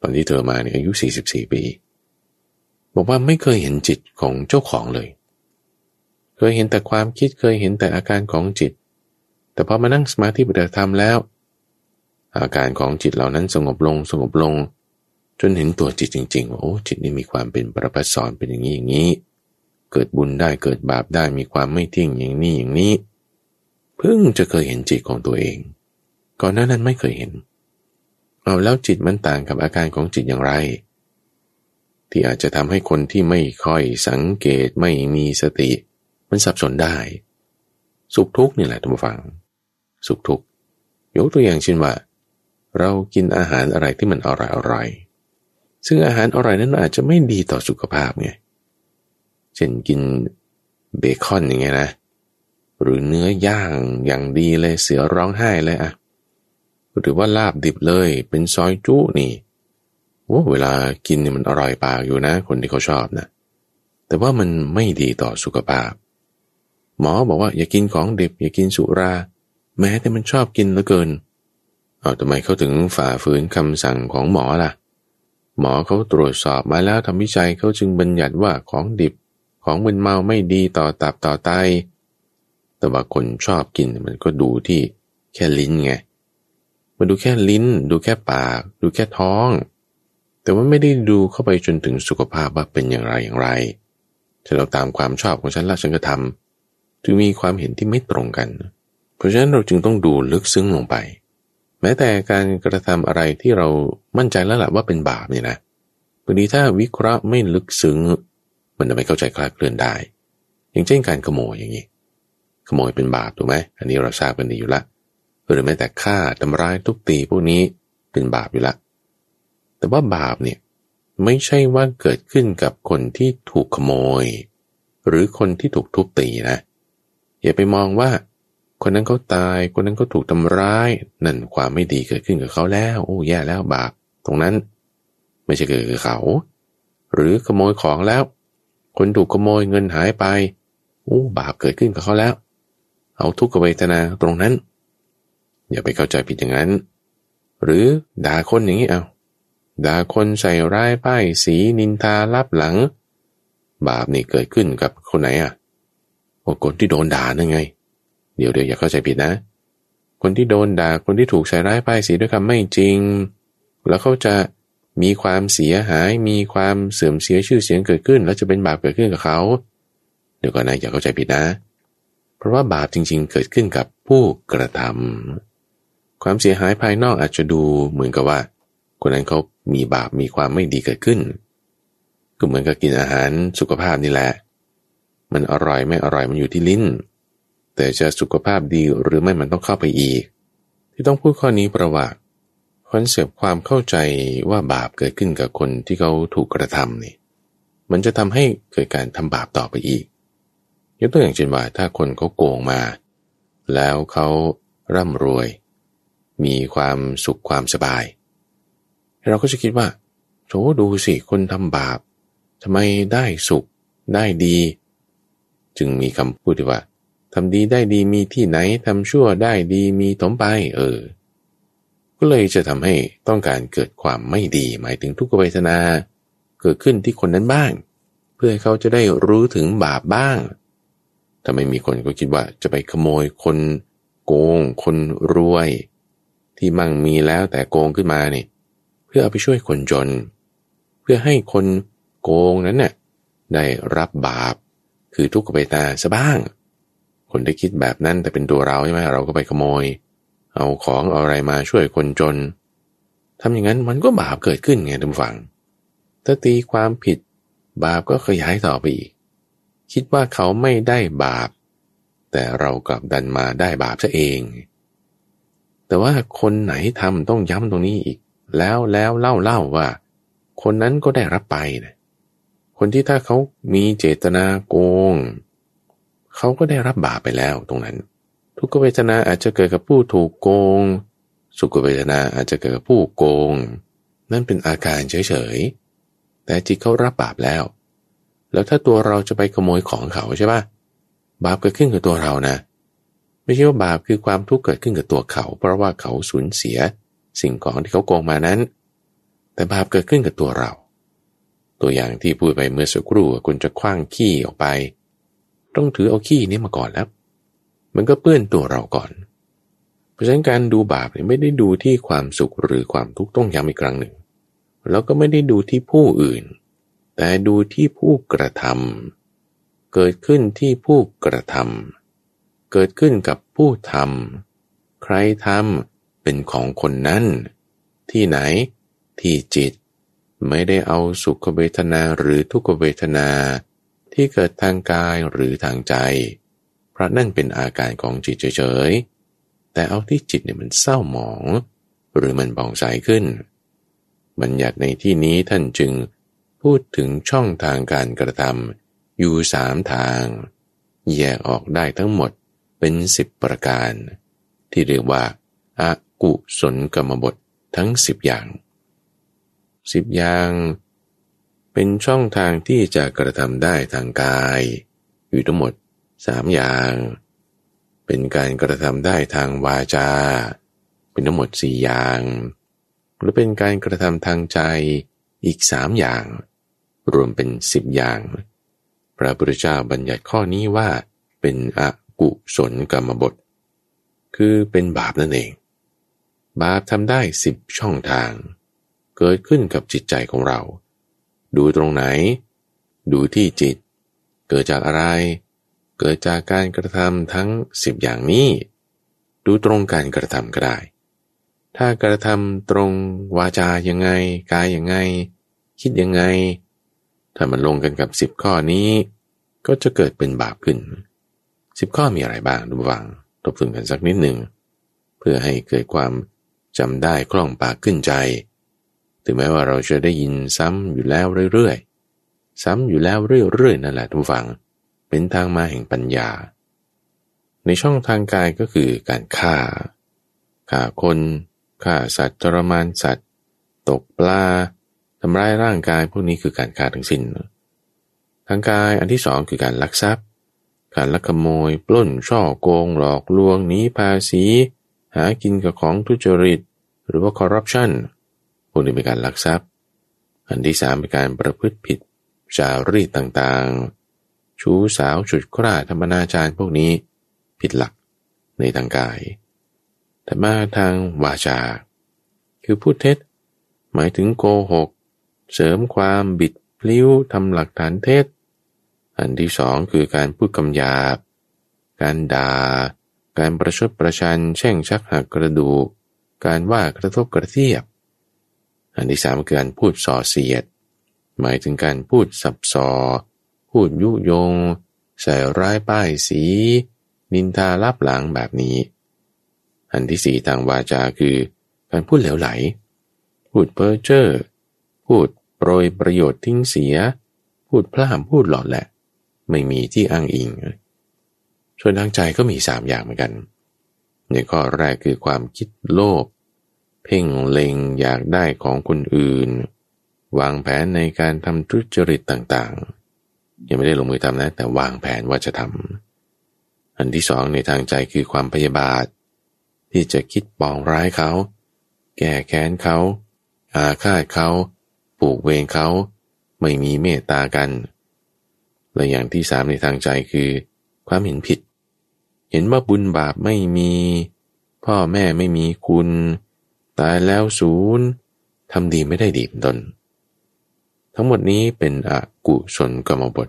ตอนที่เธอมาเนี่ยอายุ 44 ปี บอกว่าไม่เคยเห็นจิตของเจ้าของเลย เคยเห็นแต่ความคิดเคยเห็นแต่อาการของจิต แต่พอมานั่งสมาธิปฏิบัติธรรมแล้ว อาการของจิตเหล่านั้นสงบลงสงบลง จนเห็นตัวจิตจริงๆว่าโอ้จิตนี่มีความเป็นประพัสสอนเป็นอย่างนี้อย่างนี้ เกิดบุญได้เกิดบาปได้มีความไม่เที่ยงอย่างนี้อย่างนี้ เพิ่งจะเคยเห็นจิตของตัวเอง ก่อนหน้านั้นไม่เคยเห็นเอาแล้วจิตมันต่างกับอาการของจิตอย่างไร ที่อาจจะทำให้คนที่ไม่ค่อยสังเกตไม่มีสติ มันสับสนได้ สุขทุกข์นี่แหละท่านผู้ฟัง สุขทุกข์ยกตัวอย่างเช่นว่า เรากินอาหารอะไรที่มันอร่อยอร่อยซึ่งอาหารอร่อยนั้นอาจจะไม่ดีต่อสุขภาพไงเช่นกินเบคอนอย่างเงี้ยนะ หรือเนื้อย่างอย่างดีเลยเสือร้องไห้เลยอะหรือว่าลาบดิบเลยเป็นซอยจุนี่ ว่าเวลากินเนี่ยมันอร่อยปากอยู่นะ คนที่เขาชอบนะแต่ว่ามันไม่ดีต่อสุขภาพ หมอบอกว่าอย่ากินของดิบอย่ากินสุรา แม้แต่มันชอบกินเหลือเกินเอาทำไมเขาถึงฝ่าฝืนคำสั่งของหมอล่ะ หมอเขาตรวจสอบมาแล้วทำวิจัยเขาจึงบัญญัติว่าของดิบของมึนเมาไม่ดีต่อตับต่อไต แต่ว่าคนชอบกินมันก็ดูที่แค่ลิ้นไงมาดูแค่ลิ้น ดูแค่ปาก ดูแค่ท้อง แต่ว่าไม่ได้ดูเข้าไปจนถึงสุขภาพว่าเป็นอย่างไรอย่างไรฉันเราตามความชอบของฉันละฉันก็ทำจึงมีความเห็นที่ไม่ตรงกัน เพราะฉะนั้นเราจึงต้องดูลึกซึ้งลงไป แม้แต่การกระทำอะไรที่เรามั่นใจแล้วแหละว่าเป็นบาปเนี่ยนะบางทีถ้าวิเคราะห์ไม่ลึกซึ้ง มันจะไม่เข้าใจคลาดเคลื่อนได้ อย่างเช่นการขโมยอย่างนี้ ขโมยเป็นบาปถูกไหมอันนี้เราทราบกันดีอยู่ละหรือแม้แต่ฆ่าทำร้ายทุกตีพวกนี้เป็นบาปอยู่ละ แต่ว่าบาปเนี่ยไม่ใช่ว่าเกิดขึ้นกับคนที่ถูกขโมย หรือคนที่ถูกทุบตีนะอย่าไปมองว่า คนนั้นเขาตาย คนนั้นเขาถูกทำร้าย นั่นความไม่ดีเกิดขึ้นกับเขาแล้ว โอ้แย่แล้วบาป ตรงนั้นไม่ใช่เกิดกับเขา หรือขโมยของแล้ว คนถูกขโมยเงินหายไปโอ้บาปเกิดขึ้นกับเขาแล้ว เอาทุกขเวทนาตรงนั้น อย่าไปเข้าใจผิดอย่างนั้น หรือด่าคนอย่างนี้เอา ด่าคนใส่ร้ายป้ายสีนินทาลับหลัง บาปนี่เกิดขึ้นกับคนไหนอะว่าคนที่โดนด่านั่นไง เดี๋ยวเดี๋ยวอย่าเข้าใจผิดนะ คนที่โดนด่าคนที่ถูกใส่ร้ายป้ายสีด้วยคำไม่จริง แล้วเขาจะมีความเสียหาย มีความเสื่อมเสียชื่อเสียงเกิดขึ้น แล้วจะเป็นบาปเกิดขึ้นกับเขา เดี๋ยวก่อนนะอย่าเข้าใจผิดนะ เพราะว่าบาปจริง ๆ เกิดขึ้นกับผู้กระทำความเสียหายภายนอกอาจจะดูเหมือนกับว่า คนนั้นเขา มีบาปมีความไม่ดีเกิดขึ้น ก็เหมือนกับกินอาหารสุขภาพนี่แหละ มันอร่อยไม่อร่อยมันอยู่ที่ลิ้น แต่จะสุขภาพดีหรือไม่มันต้องเข้าไปอีก ที่ต้องพูดข้อนี้เพระว่าคอนเซปต์ความเข้าใจว่าบาปเกิดขึ้นกับคนที่เขาถูกกระทำนี่มันจะทำให้เกิดการทำบาปต่อไปอีก ยกตัวอย่างเช่นว่าถ้าคนเขาโกงมา แล้วเขาร่ำรวย มีความสุขความสบาย เราก็จะคิดว่าโถดูสิคนทำบาปทำไมได้สุข ได้ดี จึงมีคำพูดที่ว่าทำดีได้ดีมีที่ไหนทำชั่วได้ดีมีถมไป เออ ก็เลยจะทำให้ต้องการเกิดความไม่ดี หมายถึงทุกขเวทนา เกิดขึ้นที่คนนั้นบ้าง เพื่อให้เขาจะได้รู้ถึงบาปบ้างถ้าไม่มีคนก็คิดว่าจะไปขโมยคนโกง คนรวย ที่มั่งมีแล้วแต่โกงขึ้นมาเนี่ย พื่อเอาไปช่วยคนจน เพื่อให้คนโกงนั้นเนี่ยได้รับบาป คือทุกขเวทนาซะบ้าง คนได้คิดแบบนั้นแต่เป็นตัวเราใช่ไหมเราก็ไปขโมย เอาของเอาอะไรมาช่วยคนจนทำอย่างนั้นมันก็บาปเกิดขึ้นไงทุกฝังถ้าตีความผิดบาปก็ขยายต่อไปอีก คิดว่าเขาไม่ได้บาป แต่เรากลับดันมาได้บาปซะเอง แต่ว่าคนไหนทำต้องย้ำตรงนี้อีก แล้วแล้วเล่าเล่าว่า คนนั้นก็ได้รับไปนะคนที่ถ้าเขามีเจตนาโกง เขาก็ได้รับบาปไปแล้วตรงนั้น ทุกเวทนาอาจจะเกิดกับผู้ถูกโกง สุขเวทนาอาจจะเกิดกับผู้โกง นั่นเป็นอาการเฉยๆ แต่จิตเขารับบาปแล้ว แล้วถ้าตัวเราจะไปขโมยของเขาใช่ปะบาปเกิดขึ้นกับตัวเรานะ ไม่ใช่ว่าบาปคือความทุกข์เกิดขึ้นกับตัวเขา เพราะว่าเขาสูญเสีย สิ่งของที่เขาโกงมานั้น แต่บาปเกิดขึ้นกับตัวเรา ตัวอย่างที่พูดไปเมื่อสักครู่คุณจะคว้างขี้ออกไป ต้องถือเอาขี้นี้มาก่อนแล้ว มันก็เปื้อนตัวเราก่อน เพราะฉะนั้นการดูบาปเนี่ยไม่ได้ดูที่ความสุขหรือความทุกข์ต้องย้ำอีกครั้งหนึ่ง แล้วก็ไม่ได้ดูที่ผู้อื่น แต่ดูที่ผู้กระทำเกิดขึ้นที่ผู้กระทำเกิดขึ้นกับผู้ทำใครทำ เป็นของคนนั้น ที่ไหนที่จิต ไม่ได้เอาสุขเวทนาหรือทุกขเวทนา ที่เกิดทางกายหรือทางใจ เพราะนั่นเป็นอาการของจิตเฉยๆ แต่เอาที่จิตเนี่ยมันเศร้าหมอง หรือมันบองใสขึ้น บัญญัติในที่นี้ท่านจึงพูดถึงช่องทางการกระทำอยู่สามทาง แยกออกได้ทั้งหมดเป็นสิบประการ ที่เรียกว่าอา กุศลกรรมบททั้งสิบอย่างสิบอย่าง เป็นช่องทางที่จะกระทำได้ทางกาย อยู่ทั้งหมดสามอย่าง เป็นการกระทำได้ทางวาจา เป็นทั้งหมดสี่อย่าง หรือเป็นการกระทำทางใจอีกสามอย่าง รวมเป็นสิบอย่าง พระพุทธเจ้าบัญญัติข้อนี้ว่าเป็นอกุศลกรรมบท คือเป็นบาปนั่นเอง บาปทำได้สิบช่องทาง เกิดขึ้นกับจิตใจของเรา ดูตรงไหน ดูที่จิต เกิดจากอะไร เกิดจากการกระทำทั้งสิบอย่างนี้ ดูตรงการกระทำก็ได้ ถ้ากระทำตรงวาจายังไง กายยังไง คิดยังไง ถ้ามันลงกันกับสิบข้อนี้ ก็จะเกิดเป็นบาปขึ้นสิบข้อมีอะไรบ้างดูฟังทบทวนกันสักนิดหนึ่งเพื่อให้เกิดความ จำได้คล่องปากขึ้นใจ ถึงแม้ว่าเราจะได้ยินซ้ำอยู่แล้วเรื่อยๆ ซ้ำอยู่แล้วเรื่อยๆนั่นแหละทุกฝัง เป็นทางมาแห่งปัญญา ในช่องทางกายก็คือการฆ่าฆ่าคนฆ่าสัตว์จรมานสัตว์ ตกปลาทำร้ายร่างกายพวกนี้คือการฆ่าทั้งสิน้นทางกายอันที่สองคือการลักทรัพย์ การลักขโมย ปล้นช่อโกง หลอกลวงหนีภาษี หากินกับของทุจริต หรือว่าคอร์รัปชันพวกนี้เป็นการลักทรัพย์ อันที่สามเป็นการประพฤติผิด จารีตต่างๆ ชู้สาวฉุดคร่าธรรมนาจารพวกนี้ ผิดหลักในทางกาย แต่มาทางวาจา คือพูดเท็จ หมายถึงโกหก เสริมความบิดพลิ้วทำหลักฐานเท็จ อันที่สองคือการพูดคำหยาบ การด่า การประชดประชันแช่งชักหักกระดูก การว่ากระทบกระเทียบ อันที่สามคือการพูดส่อเสียด หมายถึงการพูดสับสอพูดยุยง ใส่ร้ายป้ายสี นินทาลับหลังแบบนี้ อันที่สี่ทางวาจาคือการพูดเหลวไหล พูดเพ้อเจ้อ พูดโปรยประโยชน์ทิ้งเสีย พูดพร่ำพูดหลอดแหละ ไม่มีที่อ้างอิง ส่วนทางใจก็มีสามอย่างเหมือนกันในข้อแรกคือความคิดโลภเพ่งเล็งอยากได้ของคนอื่น วางแผนในการทำทุจริตต่างๆ ยังไม่ได้ลงมือทำนะ แต่วางแผนว่าจะทำอันที่สองในทางใจคือความพยาบาท ที่จะคิดปองร้ายเขา แก้แค้นเขา อาฆาตเขา ปลูกเวรเขา ไม่มีเมตตากัน และอย่างที่สามในทางใจคือ ความเห็นผิด เห็นว่าบุญบาปไม่มี พ่อแม่ไม่มีคุณ ตายแล้วศูนย์ทำดีไม่ได้ดีตนทั้งหมดนี้เป็นอกุศลกรรมบท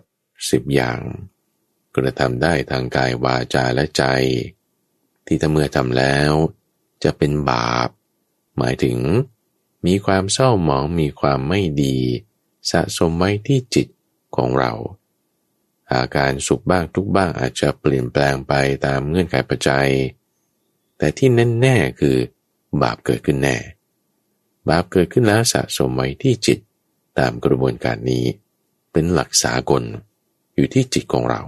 สิบอย่าง กระทำได้ทางกายวาจาและใจ ที่ถ้าเมื่อทำแล้ว จะเป็นบาป หมายถึง มีความเศร้าหมองมีความไม่ดี สะสมไว้ที่จิตของเรา อาการสุขบ้างทุกบ้างอาจจะเปลี่ยนแปลงไปตามเงื่อนไขปัจจัย แต่ที่แน่ๆคือบาปเกิดขึ้นแน่ บาปเกิดขึ้นแล้วสะสมไว้ที่จิตตามกระบวนการนี้ เป็นหลักสากลอยู่ที่จิตของเรา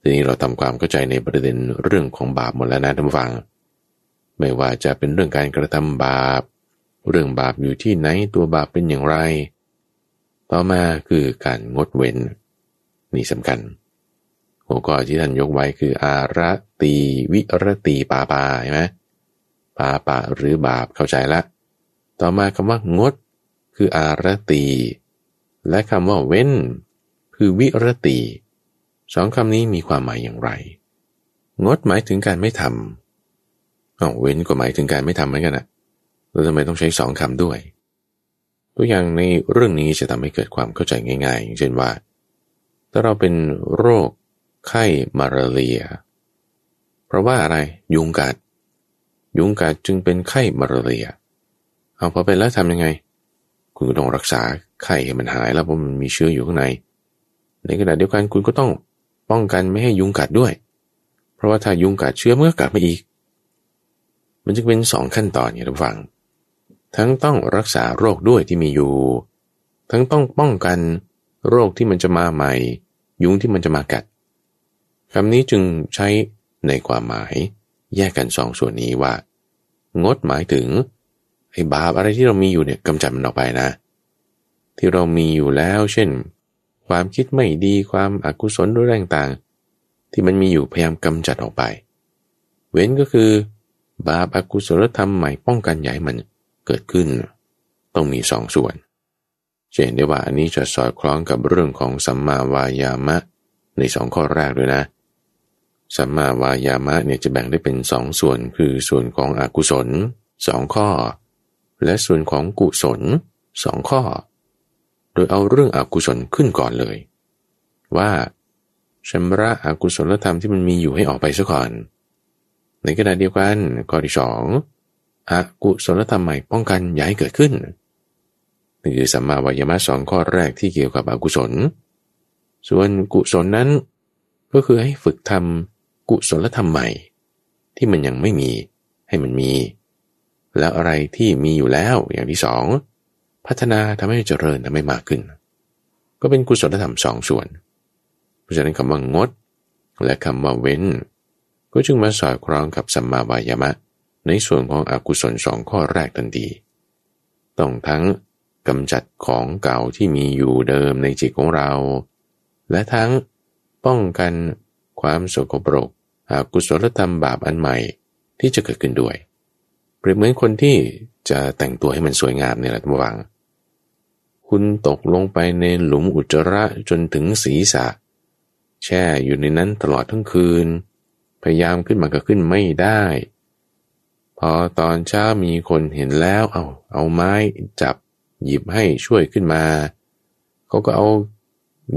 ทีนี้เราทำความเข้าใจในประเด็นเรื่องของบาปหมดแล้วนะท่านฟัง ไม่ว่าจะเป็นเรื่องการกระทำบาป เรื่องบาปอยู่ที่ไหนตัวบาปเป็นอย่างไร ต่อมาคือการงดเว้น นี่สำคัญ หัวข้อที่ท่านยกไว้คือ อาระตีวิรตีปาปาใช่ไหมปาปะหรือบาปเข้าใจละ ต่อมาคำว่างด คืออารตี และคำว่าเว้น คือวิรตีสองคำนี้มีความหมายอย่างไร งดหมายถึงการไม่ทำอ๋อเว้นก็หมายถึงการไม่ทำเหมือนกันนะแล้วทำไมต้องใช้สองคำด้วย ตัวอย่างในเรื่องนี้จะทำให้เกิดความเข้าใจง่าย ๆ อย่างเช่นว่า ถ้าเราเป็นโรคไข้มาลาเรีย เพราะว่าอะไรยุงกัด ยุงกัดจึงเป็นไข้มาลาเรีย เอาพอเป็นแล้วทำยังไง คุณก็ต้องรักษาไข้ให้มันหายแล้วเพราะมันมีเชื้ออยู่ข้างใน ในขณะเดียวกันคุณก็ต้องป้องกันไม่ให้ยุงกัดด้วย เพราะว่าถ้ายุงกัดเชื้อเมื่อกัดมาอีก มันจะเป็นสองขั้นตอนอย่างทุกฝัง ทั้งต้องรักษาโรคด้วยที่มีอยู่ ทั้งต้องป้องกัน โรคที่มันจะมาใหม่ ยุงที่มันจะมากัดคำนี้จึงใช้ในความหมายแยกกันสองส่วนนี้ว่า งดหมายถึงไอ้บาปอะไรที่เรามีอยู่เนี่ยกำจัดมันออกไปนะ ที่เรามีอยู่แล้ว เช่น ความคิดไม่ดีความอากุศลด้วยต่างๆที่มันมีอยู่พยายามกำจัดออกไป เว้นก็คือบาปอากุศลธรรมใหม่ป้องกันใหญ่มันเกิดขึ้น ต้องมีสองส่วน เช่นได้ว่าอันนี้จะสอดคล้องกับเรื่องของสัมมาวายามะในสองข้อแรกด้วยนะ สัมมาวายามะเนี่ยจะแบ่งได้เป็นสองส่วนคือส่วนของอกุศลสองข้อ และส่วนของกุศลสองข้อ โดยเอาเรื่องอกุศลขึ้นก่อนเลย ว่าชำระอกุศลธรรมที่มันมีอยู่ให้ออกไปซะก่อน ในขณะเดียวกันข้อที่สองอกุศลธรรมใหม่ป้องกันอย้ายเกิดขึ้น นี่คือสัมมาวายมะสองข้อแรกที่เกี่ยวกับอกุศล ส่วนกุศลนั้น ก็คือให้ฝึกทำกุศลธรรมใหม่ ที่มันยังไม่มีให้มันมี แล้วอะไรที่มีอยู่แล้วอย่างที่สองพัฒนาทำให้เจริญทำให้มากขึ้น ก็เป็นกุศลธรรมสองส่วน เพราะฉะนั้นคำว่างด และคำว่าเว้น ก็จึงมาสอดคล้องกับสัมมาวายมะ ในส่วนของอกุศลสองข้อแรกทันทีต้องทั้ง กำจัดของเก่าที่มีอยู่เดิมในจิตของเรา และทั้งป้องกันความโสกปรกอกุศลธรรมบาปอันใหม่ที่จะเกิดขึ้นด้วย เปรียบเหมือนคนที่จะแต่งตัวให้มันสวยงามเนี่ยแหละท่านวัง คุณตกลงไปในหลุมอุจจาระจนถึงศีรษะ แช่อยู่ในนั้นตลอดทั้งคืน พยายามขึ้นมาก็ขึ้นไม่ได้ พอตอนเช้ามีคนเห็นแล้ว เอาเอาไม้จับ หยิบให้ช่วยขึ้นมา เขาก็เอา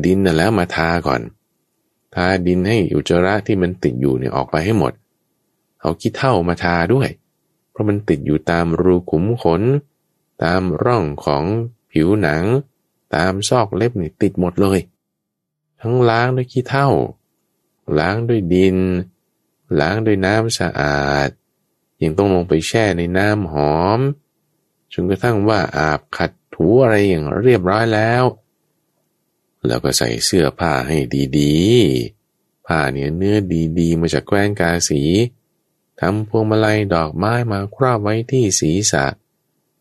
ดินน่ะแล้วมาทาก่อน ทาดินให้อุจจาระที่มันติดอยู่เนี่ยออกไปให้หมด เอาขี้เท่ามาทาด้วย เพราะมันติดอยู่ตามรูขุมขน ตามร่องของผิวหนัง ตามซอกเล็บนี่ติดหมดเลย ทั้งล้างด้วยขี้เท่าล้างด้วยดิน ล้างด้วยน้ำสะอาดยังต้องลงไปแช่ในน้ำหอม จนกระทั่งว่าอาบขัดถูอะไรอย่างเรียบร้อยแล้ว แล้วก็ใส่เสื้อผ้าให้ดีๆ ผ้าเนื้อเนื้อดีๆ มาจากแคว้นกาสีทำพวงมาลัยดอกไม้มาครอบไว้ที่ศีรษะ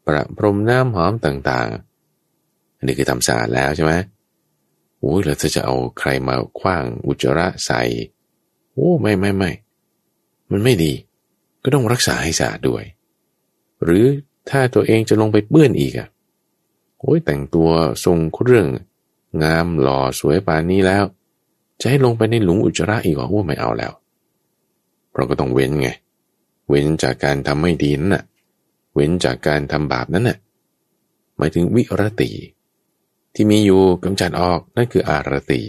ประพรมน้ำหอมต่างๆ อันนี้คือทำสะอาดแล้วใช่ไหมโอ้ยแล้วจะเอาใครมาคว้างอุจจาระใส่ โอ้ไม่ไม่ไม่ มันไม่ดี ก็ต้องรักษาให้สะอาดด้วย หรือ ถ้าตัวเองจะลงไปเปื้อนอีกอะโอ้ยแต่งตัวทรงเครื่อง งามหล่อสวยปานนี้แล้ว จะให้ลงไปในหลุมอุจจาระอีกเหรอโอ้ไม่เอาแล้ว เราก็ต้องเว้นไง เว้นจากการทำไม่ดีนั่นน่ะ เว้นจากการทำบาปนั้นน่ะ หมายถึงวิรติ ที่มีอยู่กำจัดออกนั่นคืออารติ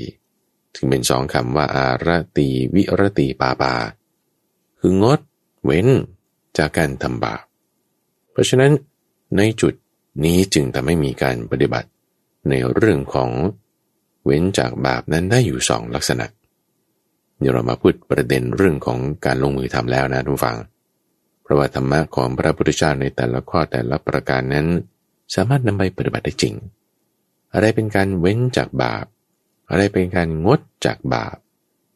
ถึงเป็นสองคำว่า อารติวิรติปาปา คืองด เว้นจากการทำบาป เพราะฉะนั้นในจุดนี้จึงทำให้มีการปฏิบัติในเรื่องของเว้นจากบาปนั้นได้อยู่สองลักษณะ เดี๋ยวเรามาพูดประเด็นเรื่องของการลงมือทำแล้วนะทุกฝัง เพราะว่าธรรมะของพระพุทธเจ้าในแต่ละข้อแต่ละประการนั้น สามารถนำไปปฏิบัติได้จริง อะไรเป็นการเว้นจากบาป อะไรเป็นการงดจากบาป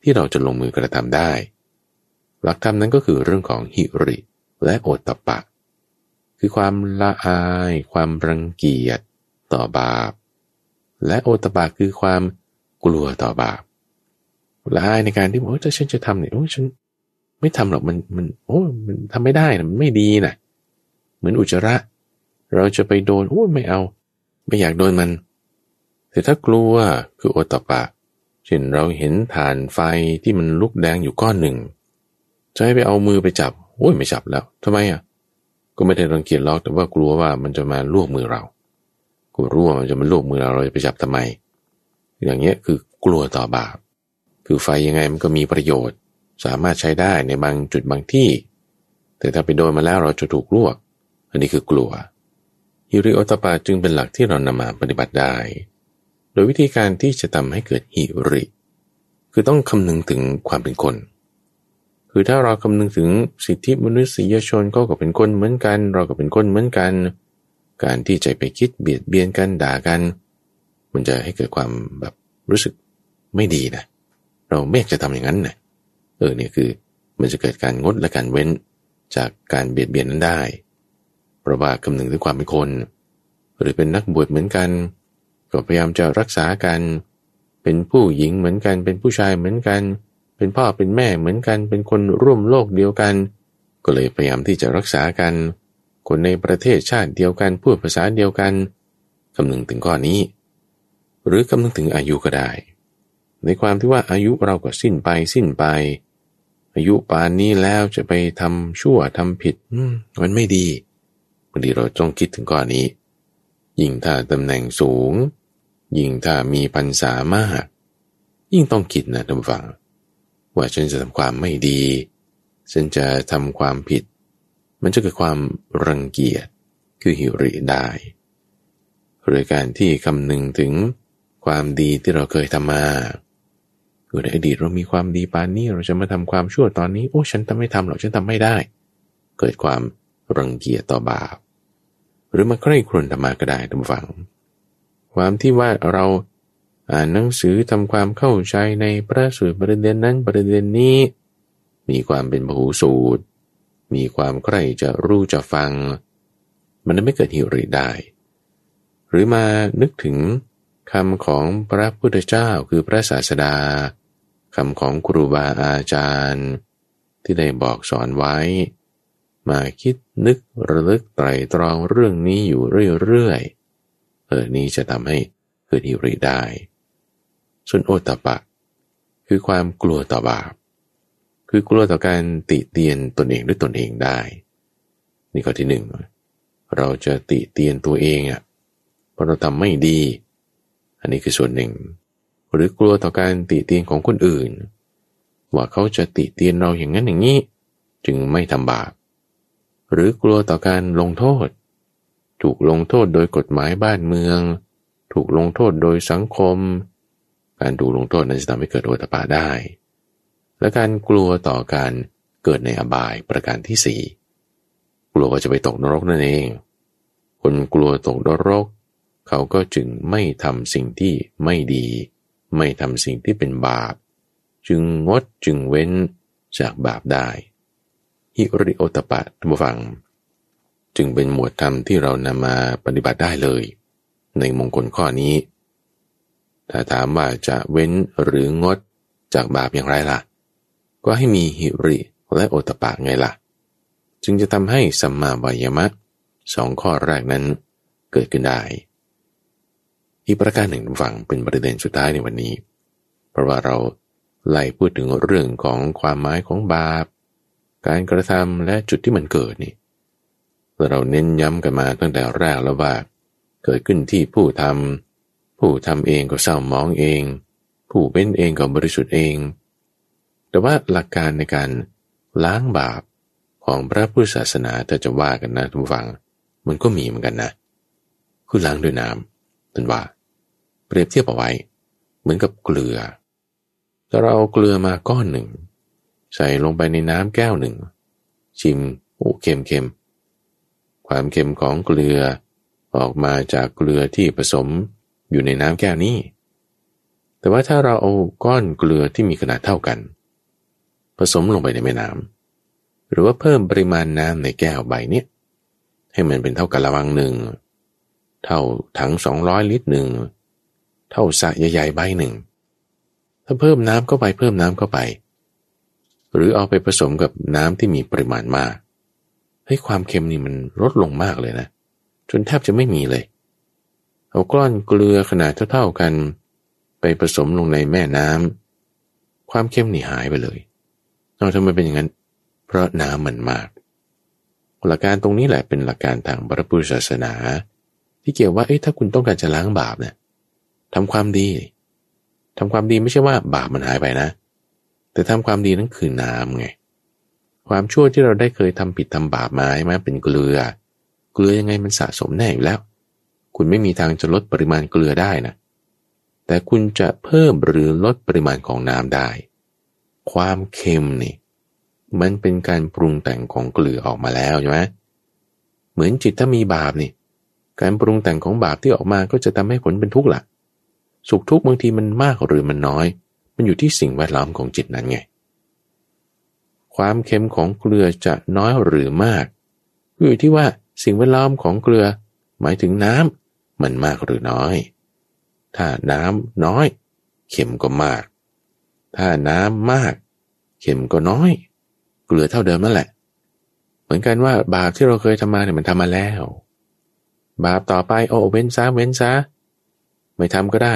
ที่เราจะลงมือกระทำได้ หลักธรรมนั้นก็คือเรื่องของหิริและโอตตะปะ คือความละอาย ความรังเกียจต่อบาป และโอตะปะคือความกลัวต่อบาปละอายในการที่บอกว่าฉันจะทำเนี่ยโอ้ฉันไม่ทำหรอกมันมันโอ้มันทำไม่ได้นะมันไม่ดีนะเหมือนอุจจาระ เราจะไปโดนโอ้ไม่เอา ไม่อยากโดนมัน แต่ถ้ากลัวคือโอตปะเช่นเราเห็นฐานไฟที่มันลุกแดงอยู่ก้อนหนึ่งจะให้ไปเอามือไปจับโอ้ยไม่จับแล้วทำไมอะ ก็ไม่ได้รังเกียจหรอกแต่ว่ากลัวว่ามันจะมาลวกมือเรากูรู้ว่ามันจะมาลวกมือเราเราจะไปจับทำไม อย่างเงี้ยคือกลัวต่อบาป คือไฟยังไงมันก็มีประโยชน์ สามารถใช้ได้ในบางจุดบางที่ แต่ถ้าไปโดนมาแล้วเราจะถูกลวก อันนี้คือกลัวฮิริโอตปาจึงเป็นหลักที่เรานำมาปฏิบัติได้ โดยวิธีการที่จะทำให้เกิดหิริ คือต้องคำนึงถึงความเป็นคน คือถ้าเราคำนึงถึงสิทธิมนุษยชนก็ก็เป็นคนเหมือนกัน เราก็เป็นคนเหมือนกัน การที่ใจไปคิดเบียดเบียนกันด่ากัน มันจะให้เกิดความแบบรู้สึกไม่ดีนะ เราไม่อยากจะทำอย่างนั้นนะเออเนี่ยคือมันจะเกิดการงดและการเว้นจากการเบียดเบียนนั้นได้ เพราะว่าคำนึงถึงความเป็นคน หรือเป็นนักบวชเหมือนกัน ก็พยายามจะรักษากัน เป็นผู้หญิงเหมือนกัน เป็นผู้ชายเหมือนกันเป็นพ่อเป็นแม่เหมือนกัน เป็นคนร่วมโลกเดียวกัน ก็เลยพยายามที่จะรักษากัน คนในประเทศชาติเดียวกันพูดภาษาเดียวกันคำนึงถึงข้อนี้ หรือคำนึงถึงอายุก็ได้ ในความที่ว่าอายุเราก็สิ้นไปสิ้นไป อายุปานนี้แล้วจะไปทำชั่วทำผิดมันไม่ดีบางทีเราต้องคิดถึงข้อนี้ ยิ่งถ้าตำแหน่งสูง ยิ่งถ้ามีปัญษามาก ยิ่งต้องคิดนะท่านฟัง ว่าฉันจะทำความไม่ดี ฉันจะทำความผิด มันจะเกิดความรังเกียจคือหิริได้ หรือการที่คำนึงถึงความดีที่เราเคยทำมาคือในอดีตเรามีความดีปานนี้เราจะมาทำความชั่วตอนนี้โอ้ฉันทำไม่ทำหรอกฉันทำไม่ได้ เกิดความรังเกียจต่อบาป หรือมาใกล้ครวนธรรมาก็ได้ท่านฟัง ความที่ว่าเรา อ่านหนังสือทำความเข้าใจในพระสูตรประเด็นนั้นประเด็นนี้ มีความเป็นพหูสูตร มีความใคร่จะรู้จะฟัง มันไม่เกิดหิริได้ หรือมานึกถึงคำของพระพุทธเจ้าคือพระศาสดาคำของครูบาอาจารย์ ที่ได้บอกสอนไว้ มาคิดนึกระลึกไตรตรองเรื่องนี้อยู่เรื่อยๆเออนี้จะทำให้เกิดอิริได้ ส่วนโอตปะ คือความกลัวต่อบาป คือกลัวต่อการติเตียนตนเองด้วยตนเองได้ นี่ข้อที่หนึ่งเราจะติเตียนตัวเองอะเพราะเราทำไม่ดี อันนี้คือส่วนหนึ่ง หรือกลัวต่อการติเตียนของคนอื่น ว่าเขาจะติเตียนเราอย่างนั้นอย่างนี้ จึงไม่ทำบาป หรือกลัวต่อการลงโทษ ถูกลงโทษโดยกฎหมายบ้านเมือง ถูกลงโทษโดยสังคม การถูลงโทษนั้นจะทำให้เกิดโอตปาได้ และการกลัวต่อการเกิดในอบายประการที่สี่กลัวว่าจะไปตกนรกนั่นเอง คนกลัวตกนรก เขาก็จึงไม่ทำสิ่งที่ไม่ดี ไม่ทำสิ่งที่เป็นบาป จึงงดจึงเว้นจากบาปได้ฮิริโอตปะท่านผู้ฟัง จึงเป็นหมวดธรรมที่เรานำมาปฏิบัติได้เลย ในมงคลข้อนี้ ถ้าถามว่าจะเว้นหรืองดจากบาปอย่างไรล่ะ ก็ให้มีหิริและโอตปะไงล่ะ จึงจะทำให้สัมมาบายมะสองข้อแรกนั้นเกิดขึ้นได้ อีกประการหนึ่งฟังเป็นประเด็นสุดท้ายในวันนี้ เพราะว่าเราไล่พูดถึงเรื่องของความหมายของบาป การกระทำและจุดที่มันเกิดนี่เราเน้นย้ำกันมาตั้งแต่แรกแล้วว่า เกิดขึ้นที่ผู้ทำ ผู้ทำเองก็เศร้ามองเอง ผู้เป็นเองก็บริสุทธิ์เอง แต่ว่าหลักการในการล้างบาปของพระพุทธศาสนาถ้าจะว่ากันนะทุกฝัง มันก็มีเหมือนกันนะ คือล้างด้วยน้ำเป็นว่า เปรียบเทียบเอาไว้ เหมือนกับเกลือถ้าเราเอาเกลือมาก้อนหนึ่ง ใส่ลงไปในน้ำแก้วหนึ่ง ชิมโอ้เค็มเค็มความเค็มของเกลือออกมาจากเกลือที่ผสม อยู่ในน้ำแก้วนี้ แต่ว่าถ้าเราเอาก้อนเกลือที่มีขนาดเท่ากัน ผสมลงไปในแม่น้ำหรือว่าเพิ่มปริมาณน้ำในแก้วใบนี้ให้มันเป็นเท่ากับระวังหนึ่ง เท่าถังสองร้อยลิตรหนึ่ง เท่าสะใหญ่ๆใบหนึ่ง ถ้าเพิ่มน้ำเข้าไปเพิ่มน้ำเข้าไป หรือเอาไปผสมกับน้ำที่มีปริมาณมากให้ความเค็มนี่มันลดลงมากเลยนะ จนแทบจะไม่มีเลย เอาก้อนเกลือขนาดเท่าๆกัน ไปผสมลงในแม่น้ำความเค็มนี่หายไปเลยเราทำไมเป็นอย่างนั้น เพราะน้ำมันมาก หลักการตรงนี้แหละเป็นหลักการทางพระพุทธศาสนา ที่เกี่ยวว่าเอ้ถ้าคุณต้องการจะล้างบาปเนี่ยทำความดีทำความดีไม่ใช่ว่าบาปมันหายไปนะ แต่ทำความดีนั่นคือน้ำไง ความชั่วที่เราได้เคยทำผิดทำบาปมาใช่ไหมเป็นเกลือ เกลือยังไงมันสะสมแน่อยู่แล้ว คุณไม่มีทางจะลดปริมาณเกลือได้นะ แต่คุณจะเพิ่มหรือลดปริมาณของน้ำได้ ความเค็มนี่มันเป็นการปรุงแต่งของเกลือออกมาแล้วใช่ไหมเหมือนจิตถ้ามีบาปนี่การปรุงแต่งของบาปที่ออกมาก็จะทำให้ผลเป็นทุกข์ละสุขทุกข์บางทีมันมากหรือมันน้อย มันอยู่ที่สิ่งแวดล้อมของจิตนั้นไง ความเค็มของเกลือจะน้อยหรือมากอยู่ที่ว่าสิ่งแวดล้อมของเกลือ หมายถึงน้ำ มันมากหรือน้อย ถ้าน้ำน้อย เค็มก็มาก ถ้าน้ำมาก เค็มก็น้อย เกลือเท่าเดิมนั่นแหละ เหมือนกันว่าบาปที่เราเคยทำมาเนี่ยมันทำมาแล้ว บาปต่อไปโอ้เว้นซะเว้นซะไม่ทำก็ได้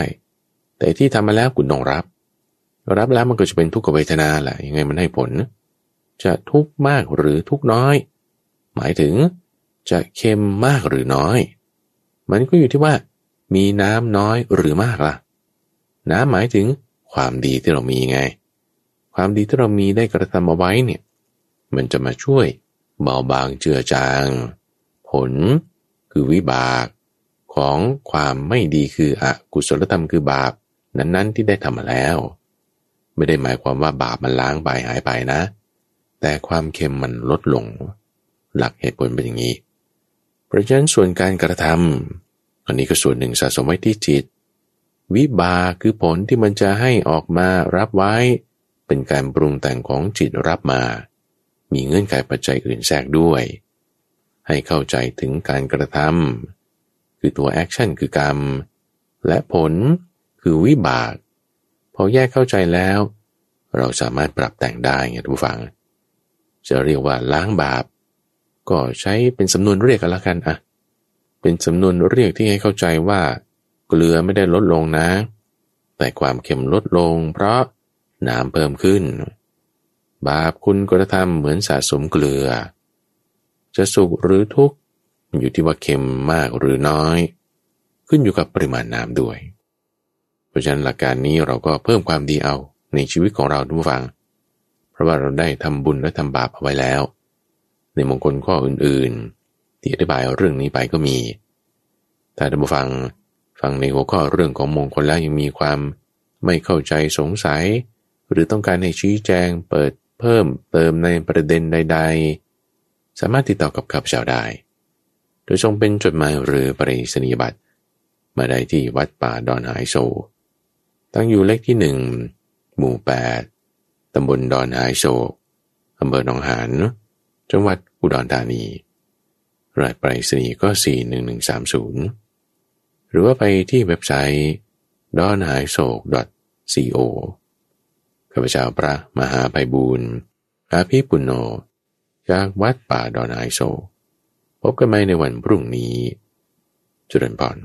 แต่ที่ทำมาแล้วคุณต้องรับ รับแล้วมันก็จะเป็นทุกขเวทนาแหละยังไงมันให้ผล จะทุกข์มากหรือทุกข์น้อย หมายถึงจะเค็มมากหรือน้อย มันก็อยู่ที่ว่า มีน้ำน้อยหรือมากล่ะ น้ำหมายถึงความดีที่เรามีไง ความดีที่เรามีได้กระทำเอาไว้เนี่ย มันจะมาช่วยเบาบางเจือจาง ผลคือวิบากของความไม่ดีคืออกุศลธรรมคือบาป นั้นๆที่ได้ทำมาแล้ว ไม่ได้หมายความว่าบาปมันล้างไปหายไปนะ แต่ความเค็มมันลดลง หลักเหตุผลเป็นอย่างนี้ ราะฉะนั้นส่วนการกระทำอันนี้ก็ส่วนหนึ่งสะสมไว้ที่จิต วิบาคือผลที่มันจะให้ออกมารับไว้ เป็นการปรุงแต่งของจิตรับมา มีเงื่อนไขปัจจัยอื่นแทรกด้วย ให้เข้าใจถึงการกระทำคือตัวแอคชั่นคือกรรม และผลคือวิบาก พอแยกเข้าใจแล้ว เราสามารถปรับแต่งได้ไงทุกฟัง จะเรียกว่าล้างบาป ก็ใช้เป็นสำนวนเรียกกันละกันอะเป็นสำนวนเรียกที่ให้เข้าใจว่า เกลือไม่ได้ลดลงนะ แต่ความเค็มลดลง เพราะน้ำเพิ่มขึ้น บาปคุณกระทำเหมือนสะสมเกลือ จะสุขหรือทุกข์อยู่ที่ว่าเค็มมากหรือน้อย ขึ้นอยู่กับปริมาณน้ำด้วย เพราะฉะนั้นหลักการนี้เราก็เพิ่มความดีเอาในชีวิตของเราทุกฝัง เพราะว่าเราได้ทำบุญและทำบาปเอาไว้แล้ว ในมงคลข้ออื่นๆ ที่อธิบายเรื่องนี้ไปก็มี ถ้าท่านผู้ฟังฟังในหัวข้อเรื่องของมงคลแล้วยังมีความไม่เข้าใจสงสัย หรือต้องการให้ชี้แจงเปิดเพิ่มเติมในประเด็นใด ๆ สามารถติดต่อกับข้าพเจ้าได้ โดยทรงเป็นจดหมายหรือปริศนียบัตรมาได้ที่วัดป่าดอนหายโซตั้งอยู่เลขที่หนึ่งหมู่แปดตำบลดอนหายโศกอำเภอหนองหาน จังหวัดอุดรธานีรหัสไปรษณีย์ก็ 41130 หรือว่าไปที่เว็บไซต์ d o n h a i s o k co ข้าพเจ้าพระมหาไพบูรณ์อาภีปุณโญจากวัดป่าดอนไอโศกพบกันใหม่ในวันพรุ่งนี้ จุดนพร